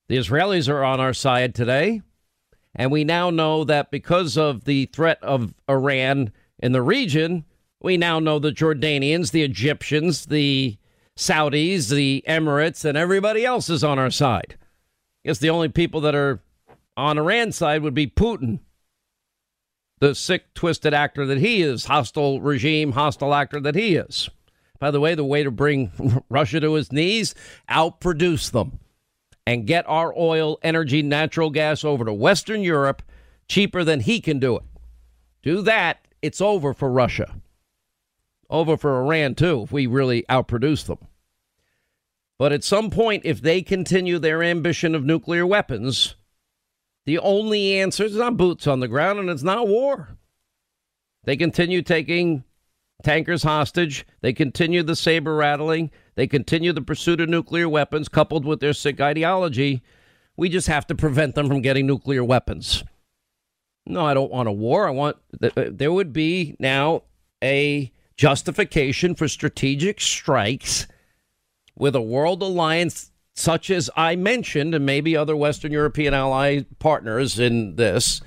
The Israelis are on our side today. And we now know that because of the threat of Iran in the region, we now know the Jordanians, the Egyptians, the Saudis, the Emirates, and everybody else is on our side. I guess the only people that are on Iran's side would be Putin the sick, twisted actor that he is, hostile regime, hostile actor that he is. By the way, the way to bring Russia to his knees, outproduce them and get our oil, energy, natural gas over to Western Europe cheaper than he can do it. Do that, it's over for Russia. Over for Iran, too, if we really outproduce them. But at some point, if they continue their ambition of nuclear weapons, the only answer is not boots on the ground and it's not war. They continue taking tankers hostage. They continue the saber rattling. They continue the pursuit of nuclear weapons coupled with their sick ideology. We just have to prevent them from getting nuclear weapons. No, I don't want a war. I want uh, there would be now a justification for strategic strikes with a world alliance such as I mentioned, and maybe other Western European ally partners in this.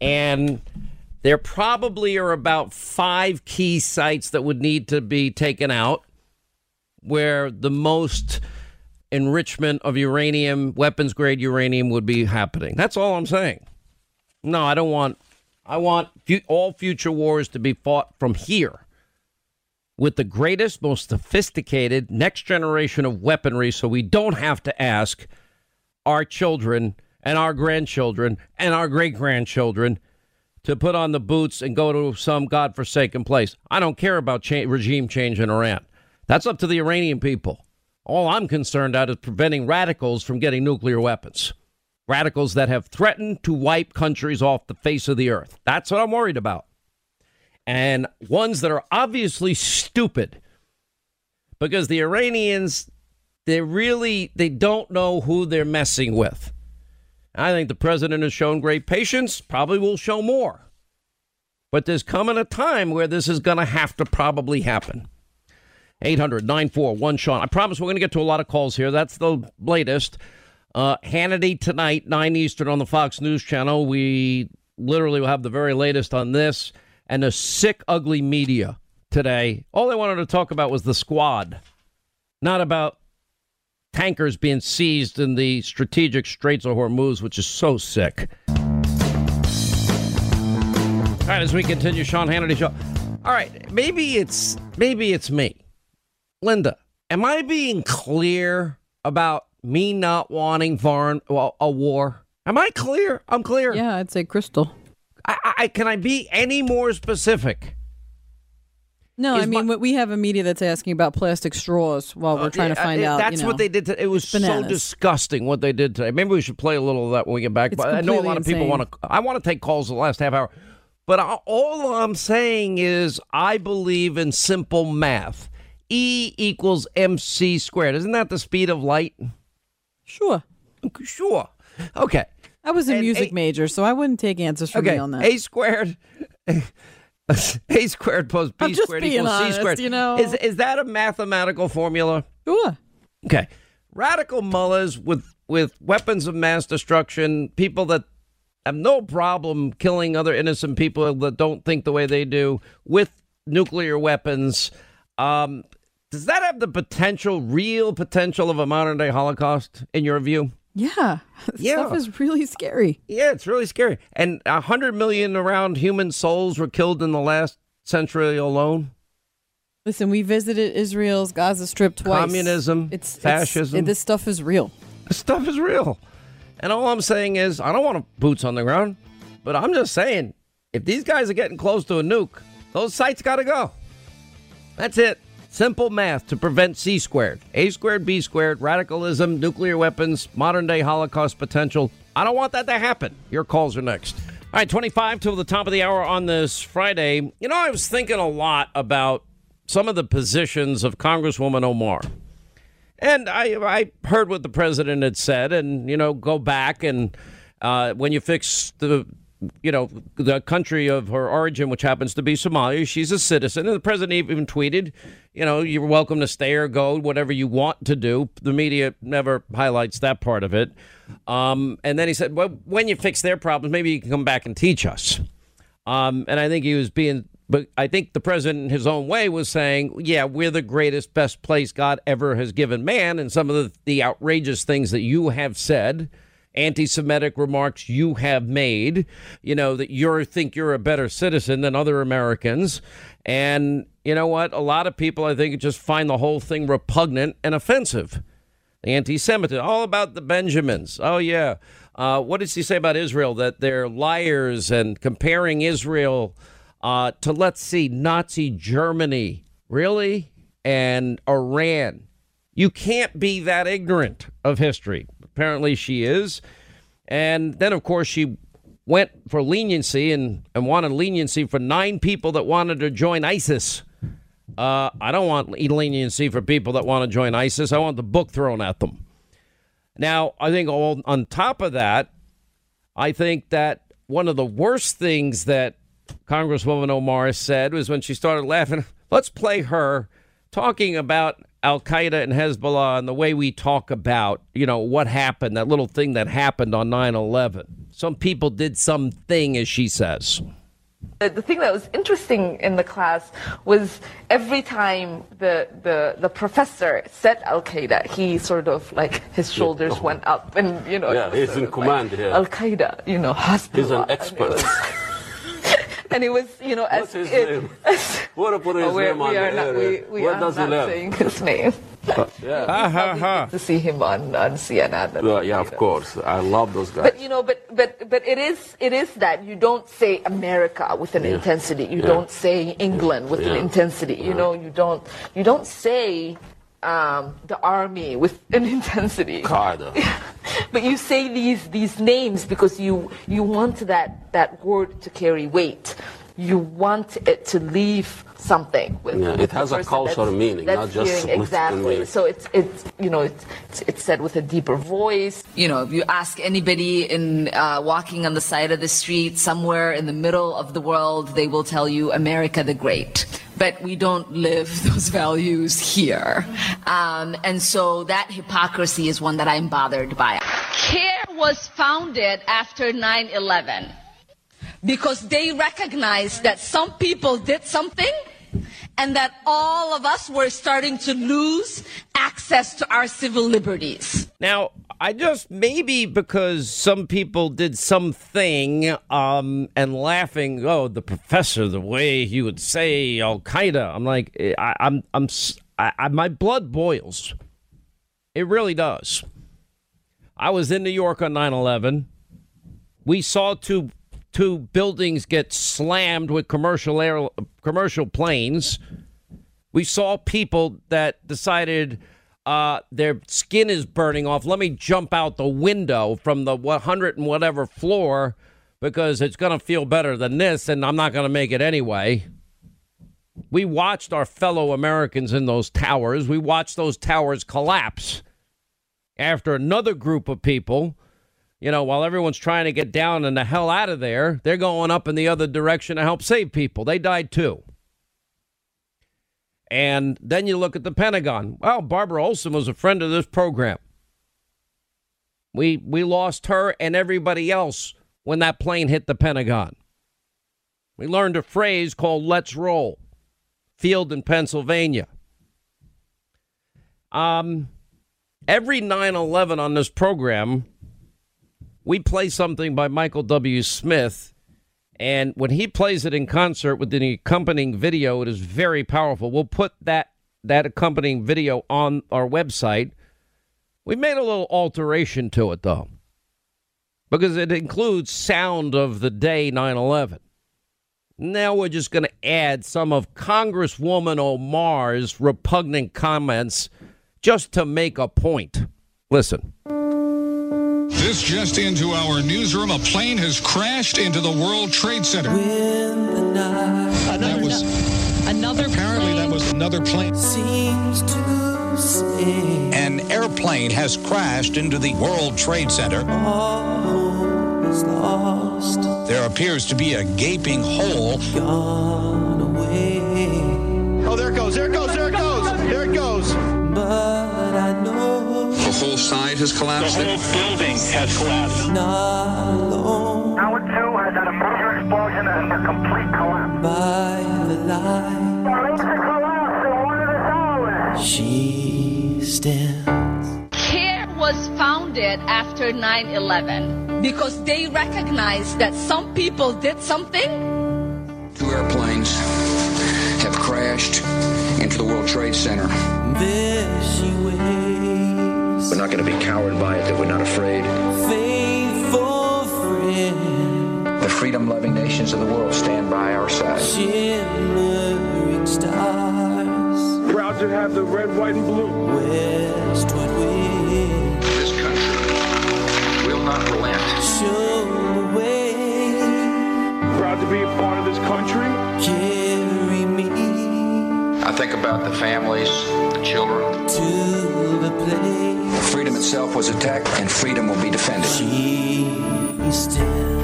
And there probably are about five key sites that would need to be taken out where the most enrichment of uranium, weapons grade uranium, would be happening. That's all I'm saying. No, I don't want. I want all future wars to be fought from here with the greatest, most sophisticated next generation of weaponry so we don't have to ask our children and our grandchildren and our great grandchildren to put on the boots and go to some godforsaken place. I don't care about cha- regime change in Iran. That's up to the Iranian people. All I'm concerned about is preventing radicals from getting nuclear weapons. Radicals that have threatened to wipe countries off the face of the earth. That's what I'm worried about and ones that are obviously stupid because the Iranians they really they don't know who they're messing with. I think the president has shown great patience, probably will show more. But there's coming a time where this is going to have to probably happen. 800 941 Sean. I promise we're going to get to a lot of calls here. That's the latest. Uh, Hannity tonight, 9 Eastern on the Fox News Channel. We literally will have the very latest on this and the sick, ugly media today. All they wanted to talk about was the squad, not about tankers being seized in the strategic Straits of Hormuz, which is so sick. All right, as we continue, Sean Hannity show. All right, maybe it's maybe it's me, Linda. Am I being clear about me not wanting foreign well, a war? Am I clear? I'm clear. Yeah, I'd say crystal. I, I, can I be any more specific? No, Is I mean my, we have a media that's asking about plastic straws while we're uh, trying to find uh, out. That's you know, what they did. To, it was bananas. so disgusting what they did today. Maybe we should play a little of that when we get back. It's but I know a lot of insane. people want to. I want to take calls the last half hour. But all I'm saying is I believe in simple math. E equals mc squared. Isn't that the speed of light? Sure. Sure. Okay. I was a and music a, major, so I wouldn't take answers from okay, me on that. A squared. A squared plus B I'm squared equals honest, C squared. You know, is is that a mathematical formula? Sure. Okay. Radical mullahs with with weapons of mass destruction, people that have no problem killing other innocent people that don't think the way they do with nuclear weapons. Um, does that have the potential, real potential of a modern day Holocaust in your view? Yeah. yeah. Stuff is really scary. Yeah, it's really scary. And a hundred million around human souls were killed in the last century alone. Listen, we visited Israel's Gaza Strip twice. Communism, it's fascism. It's, this stuff is real. This stuff is real. And all I'm saying is, I don't want boots on the ground, but I'm just saying, if these guys are getting close to a nuke, those sites got to go. That's it. Simple math to prevent C squared, A squared, B squared, radicalism, nuclear weapons, modern day Holocaust potential. I don't want that to happen. Your calls are next. All right, 25 till the top of the hour on this Friday. You know, I was thinking a lot about some of the positions of Congresswoman Omar. And I, I heard what the president had said, and, you know, go back and uh, when you fix the you know, the country of her origin, which happens to be Somalia. She's a citizen. And the president even tweeted, you know, you're welcome to stay or go, whatever you want to do. The media never highlights that part of it. Um, and then he said, well, when you fix their problems, maybe you can come back and teach us. Um, and I think he was being, but I think the president, in his own way, was saying, yeah, we're the greatest, best place God ever has given man. And some of the, the outrageous things that you have said anti Semitic remarks you have made, you know, that you think you're a better citizen than other Americans. And you know what? A lot of people, I think, just find the whole thing repugnant and offensive. The Anti Semitism, all about the Benjamins. Oh, yeah. Uh, what does he say about Israel? That they're liars and comparing Israel uh, to, let's see, Nazi Germany. Really? And Iran. You can't be that ignorant of history. Apparently, she is. And then, of course, she went for leniency and, and wanted leniency for nine people that wanted to join ISIS. Uh, I don't want leniency for people that want to join ISIS. I want the book thrown at them. Now, I think all, on top of that, I think that one of the worst things that Congresswoman Omar said was when she started laughing. Let's play her talking about Al Qaeda and Hezbollah and the way we talk about, you know, what happened, that little thing that happened on 9 11. Some people did something, as she says. The thing that was interesting in the class was every time the, the, the professor said Al Qaeda, he sort of like his shoulders went up and, you know. Yeah, he's in command like, here. Al Qaeda, you know, Hezbollah. He's an expert. and it was, you know, What's as his it, name? What to put oh, his oh, name on we the are not, we, we Where are does he not live? saying his name. Uh, yeah. Ha ha ha. To see him on, on CNN. Well, yeah, of course. I love those guys. But you know, but but but it is it is that you don't say America with an Yeah. intensity. You Yeah. don't say England with an Yeah. intensity. You know, you don't you don't say um, the army with an intensity. Qaeda. But you say these these names because you you want that that word to carry weight. You want it to leave something. With, Yeah, with it the has a cultural that's- meaning, that's not just hearing- exactly. meaning. So it's it's you know it's it's said with a deeper voice. You know, if you ask anybody in uh, walking on the side of the street somewhere in the middle of the world, they will tell you America the Great. But we don't live those values here. Um, and so that hypocrisy is one that I'm bothered by. CAIR was founded after 9 11 Because they recognized that some people did something and that all of us were starting to lose access to our civil liberties. Now, I just maybe because some people did something um, and laughing, oh, the professor, the way he would say Al Qaeda. I'm like, eh, I, I'm, I'm, s- I, I, my blood boils. It really does. I was in New York on 9 11. We saw two two buildings get slammed with commercial air commercial planes. We saw people that decided uh, their skin is burning off. Let me jump out the window from the 100 and whatever floor because it's going to feel better than this, and I'm not going to make it anyway. We watched our fellow Americans in those towers. We watched those towers collapse after another group of people, you know, while everyone's trying to get down and the hell out of there, they're going up in the other direction to help save people. They died too. And then you look at the Pentagon. Well, Barbara Olson was a friend of this program. We we lost her and everybody else when that plane hit the Pentagon. We learned a phrase called let's roll. Field in Pennsylvania. Um every 9/11 on this program we play something by Michael W. Smith and when he plays it in concert with the accompanying video, it is very powerful. We'll put that that accompanying video on our website. We made a little alteration to it though. because it includes sound of the day 9 11. Now we're just going to add some of Congresswoman Omar's repugnant comments just to make a point. Listen. This just into our newsroom. A plane has crashed into the World Trade Center. that was another. Apparently, plane? that was another plane. Seems to An airplane has crashed into the World Trade Center. all is lost. There appears to be a gaping hole. Gone whole side has collapsed. The whole building has collapsed. not alone Tower 2 has had a major explosion and a complete collapse. by the light. There is a collapse in one of the towers. She stands. CAIR was founded after 9 11 because they recognized that some people did something Two airplanes have crashed into the World Trade Center. There she waits. We're not going to be cowed by it, that we're not afraid. Faithful friend. The freedom loving nations of the world stand by our side. Shimmering stars. Proud to have the red, white, and blue. Westward wind. This country will not relent. Show the way. Proud to be a part of this country. Carry me I think about the families, the children. to the place. Freedom itself was attacked, and freedom will be defended.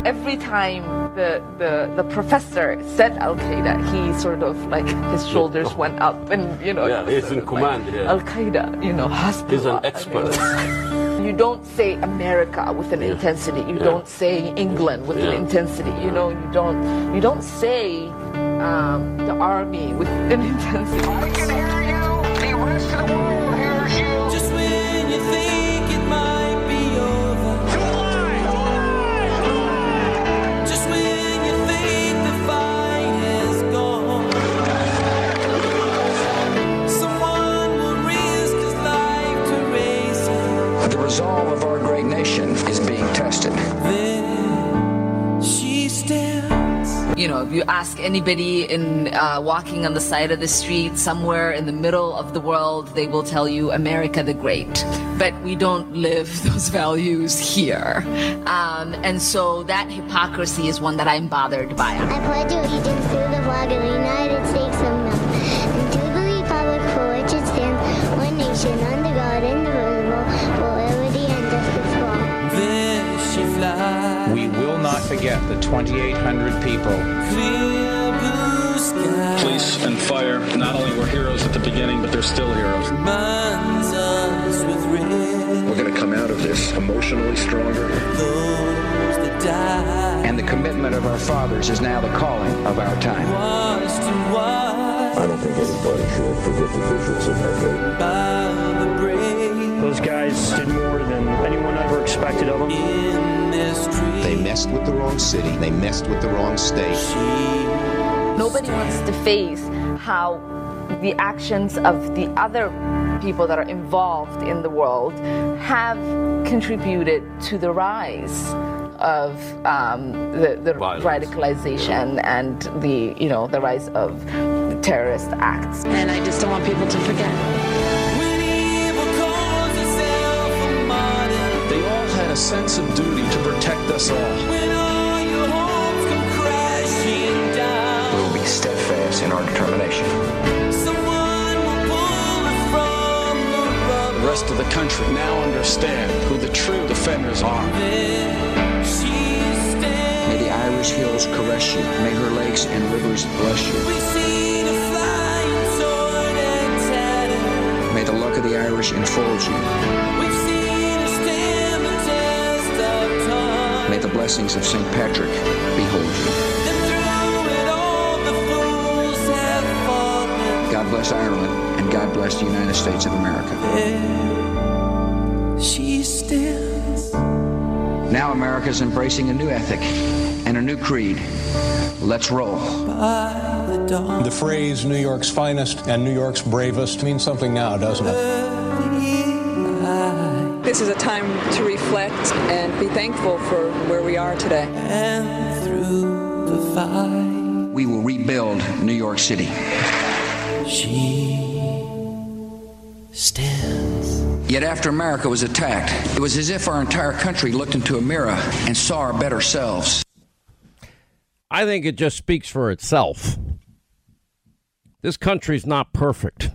Every time the, the, the professor said Al Qaeda, he sort of like his shoulders went up, and you know. Yeah, he's in command, Like, yeah. Al Qaeda, you know, Hezbollah. He's an expert. You don't say America with an intensity. You don't say England with Yeah. an intensity. You know, you don't you don't say um, the army with an intensity. I can hear you. The rest of the world You know, if you ask anybody in uh, walking on the side of the street somewhere in the middle of the world, they will tell you America the Great. But we don't live those values here. Um, and so that hypocrisy is one that I'm bothered by. I pledge allegiance to the flag of the United States of America and to the republic for which it stands, one nation under God, indivisible, forget the 2,800 people. Clear blue sky. Police and fire not only were heroes at the beginning, but they're still heroes. Reminds us with. We're going to come out of this emotionally stronger. Those that die. And the commitment of our fathers is now the calling of our time. Watched and watched I don't think anybody should forget the visuals of that day. By the brave. Those guys did more than anyone ever expected of them. In this tree. They messed with the wrong city. They messed with the wrong state. Nobody wants to face how the actions of the other people that are involved in the world have contributed to the rise of um, the, the Violence. radicalization and the you know the rise of terrorist acts. And I just don't want people to forget. Sense of duty to protect us all. When all your hopes come crashing down. We will be steadfast in our determination. Someone will pull it from the rubble. The rest of the country now understand who the true defenders are. There she stands. May the Irish hills caress you. May her lakes and rivers bless you. We've seen flying sword and tattered. May the luck of the Irish enfold you. May the blessings of St. Patrick behold you. God bless Ireland, and God bless the United States of America. She stands. Now America is embracing a new ethic and a new creed. Let's roll. The phrase New York's finest and New York's bravest means something now, doesn't it? This is a time to reflect and be thankful for where we are today. And through the fire, We will rebuild New York City. she stands. Yet after America was attacked, it was as if our entire country looked into a mirror and saw our better selves. I think it just speaks for itself. This country's not perfect.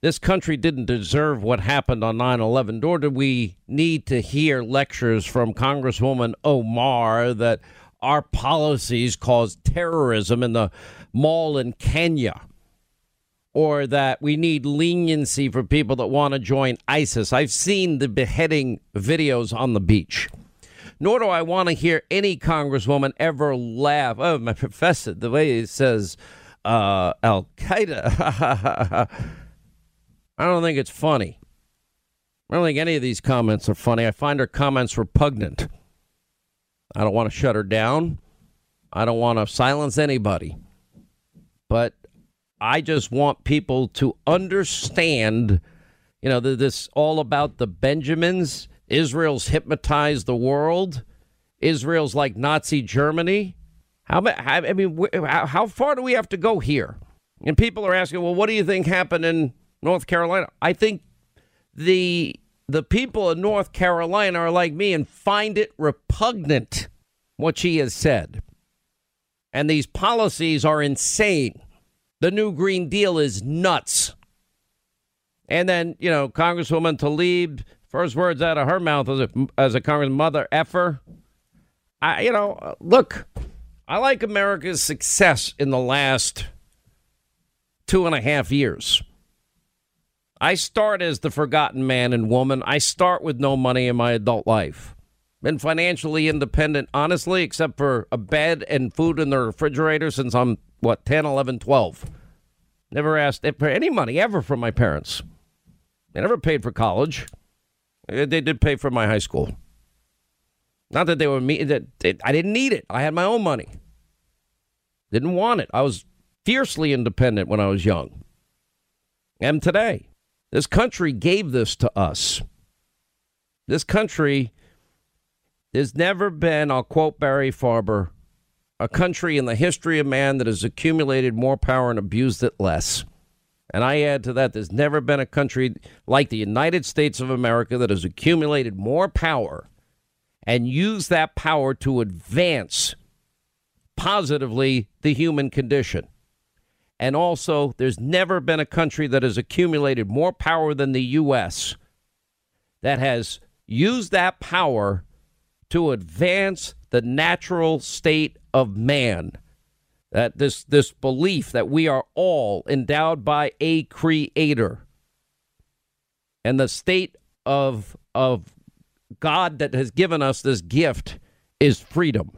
This country didn't deserve what happened on 9 11, nor do we need to hear lectures from Congresswoman Omar that our policies caused terrorism in the mall in Kenya or that we need leniency for people that want to join ISIS. I've seen the beheading videos on the beach. Nor do I want to hear any congresswoman ever laugh. Oh, my professor, the way he says uh, Al Qaeda. I don't think it's funny. I don't think any of these comments are funny. I find her comments repugnant. I don't want to shut her down. I don't want to silence anybody. But I just want people to understand, you know, th- this all about the Benjamins. Israel's hypnotized the world. Israel's like Nazi Germany. How, I mean, how far do we have to go here? And people are asking, well, what do you think happened in North Carolina? I think the the people in North Carolina are like me and find it repugnant what she has said. And these policies are insane. The new Green Deal is nuts. And then, you know, Congresswoman Tlaib, first words out of her mouth as a, as a Congress mother effer. I, you know, uh, look, I like America's success in the last two and a half years. I start as the forgotten man and woman. I start with no money in my adult life. Been financially independent, honestly, except for a bed and food in the refrigerator since I'm, what, 10, 11, 12. Never asked for any money ever from my parents. They never paid for college. Uh, they did pay for my high school. Not that they were me. That I didn't need it. I had my own money. Didn't want it. I was fiercely independent when I was young. Am today. This country gave this to us. This country there's never been, I'll quote Barry Farber, a country in the history of man that has accumulated more power and abused it less. And I add to that, there's never been a country like the United States of America that has accumulated more power and used that power to advance positively the human condition. And also, there's never been a country that has accumulated more power than the U.S. that has used that power to advance the natural state of man. That this this belief that we are all endowed by a creator. And the state of of God that has given us this gift is freedom.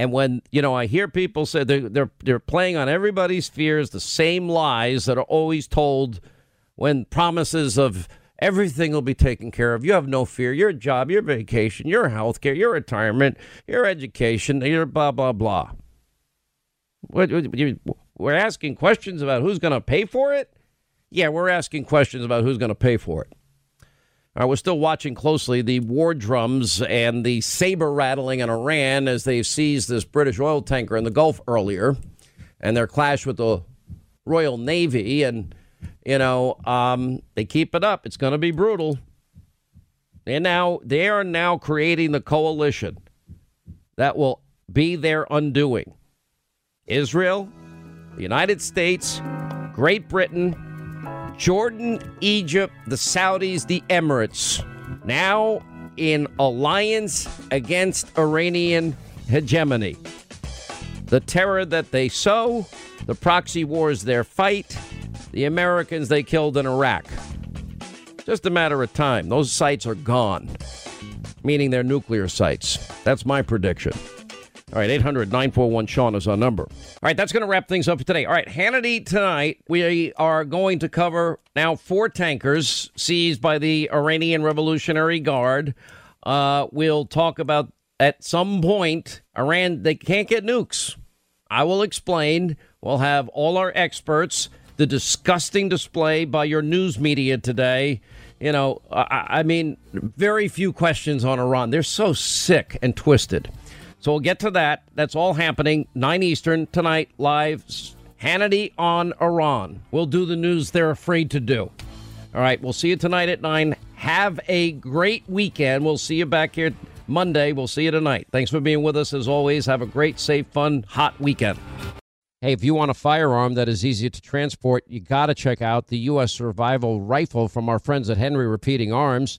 And when you know, I hear people say they're they're they're playing on everybody's fears, the same lies that are always told when promises of everything will be taken care of. You have no fear. Your job, your vacation, your health care, your retirement, your education, your blah blah blah. We're asking questions about who's going to pay for it. Yeah, we're asking questions about who's going to pay for it. All right, we're still watching closely the war drums and the saber rattling in Iran as they seized this British oil tanker in the Gulf earlier, and their clash with the Royal Navy. And you know, um, they keep it up. It's going to be brutal. And now they are now creating the coalition that will be their undoing. Israel, the United States, Great Britain, Jordan, Egypt, the Saudis, the Emirates, now in alliance against Iranian hegemony. The terror that they sow, the proxy wars their fight, the Americans they killed in Iraq. Just a matter of time. Those sites are gone, meaning they're nuclear sites. That's my prediction. All right, 800 941 Sean is our number. All right, that's going to wrap things up for today. All right, Hannity tonight, we are going to cover now four tankers seized by the Iranian Revolutionary Guard. Uh, we'll talk about at some point, Iran, they can't get nukes. I will explain. We'll have all our experts. The disgusting display by your news media today You know, I, I mean, very few questions on Iran. They're so sick and twisted. So we'll get to that. That's all happening 9 Eastern tonight, live. Hannity on Iran. We'll do the news they're afraid to do. All right, we'll see you tonight at 9. Have a great weekend. We'll see you back here Monday. We'll see you tonight. Thanks for being with us as always. Have a great, safe, fun, hot weekend. Hey, if you want a firearm that is easy to transport, you got to check out the U.S. Survival Rifle from our friends at Henry Repeating Arms.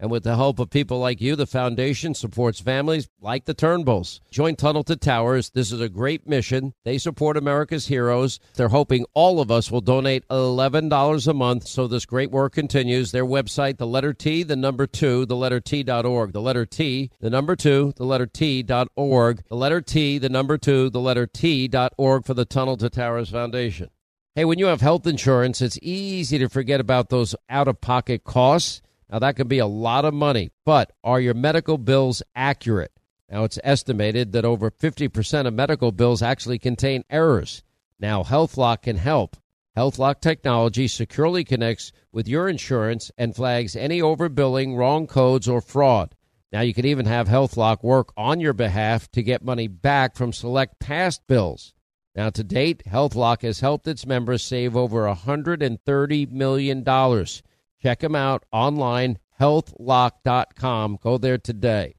And with the help of people like you, the foundation supports families like the Turnbulls. Join Tunnel to Towers. This is a great mission. They support America's heroes. They're hoping all of us will donate $11 a month so this great work continues. Their website, the letter T, the number two, the letter T.org. The letter T, the number two, the letter T.org. The letter T, the number two, the letter T.org for the Tunnel to Towers Foundation. Hey, when you have health insurance, it's easy to forget about those out of pocket costs. Now, that can be a lot of money, but are your medical bills accurate? Now, it's estimated that over 50% of medical bills actually contain errors. Now, HealthLock can help. HealthLock technology securely connects with your insurance and flags any overbilling, wrong codes, or fraud. Now, you can even have HealthLock work on your behalf to get money back from select past bills. Now, to date, HealthLock has helped its members save over $130 million. Check them out online, healthlock.com. Go there today.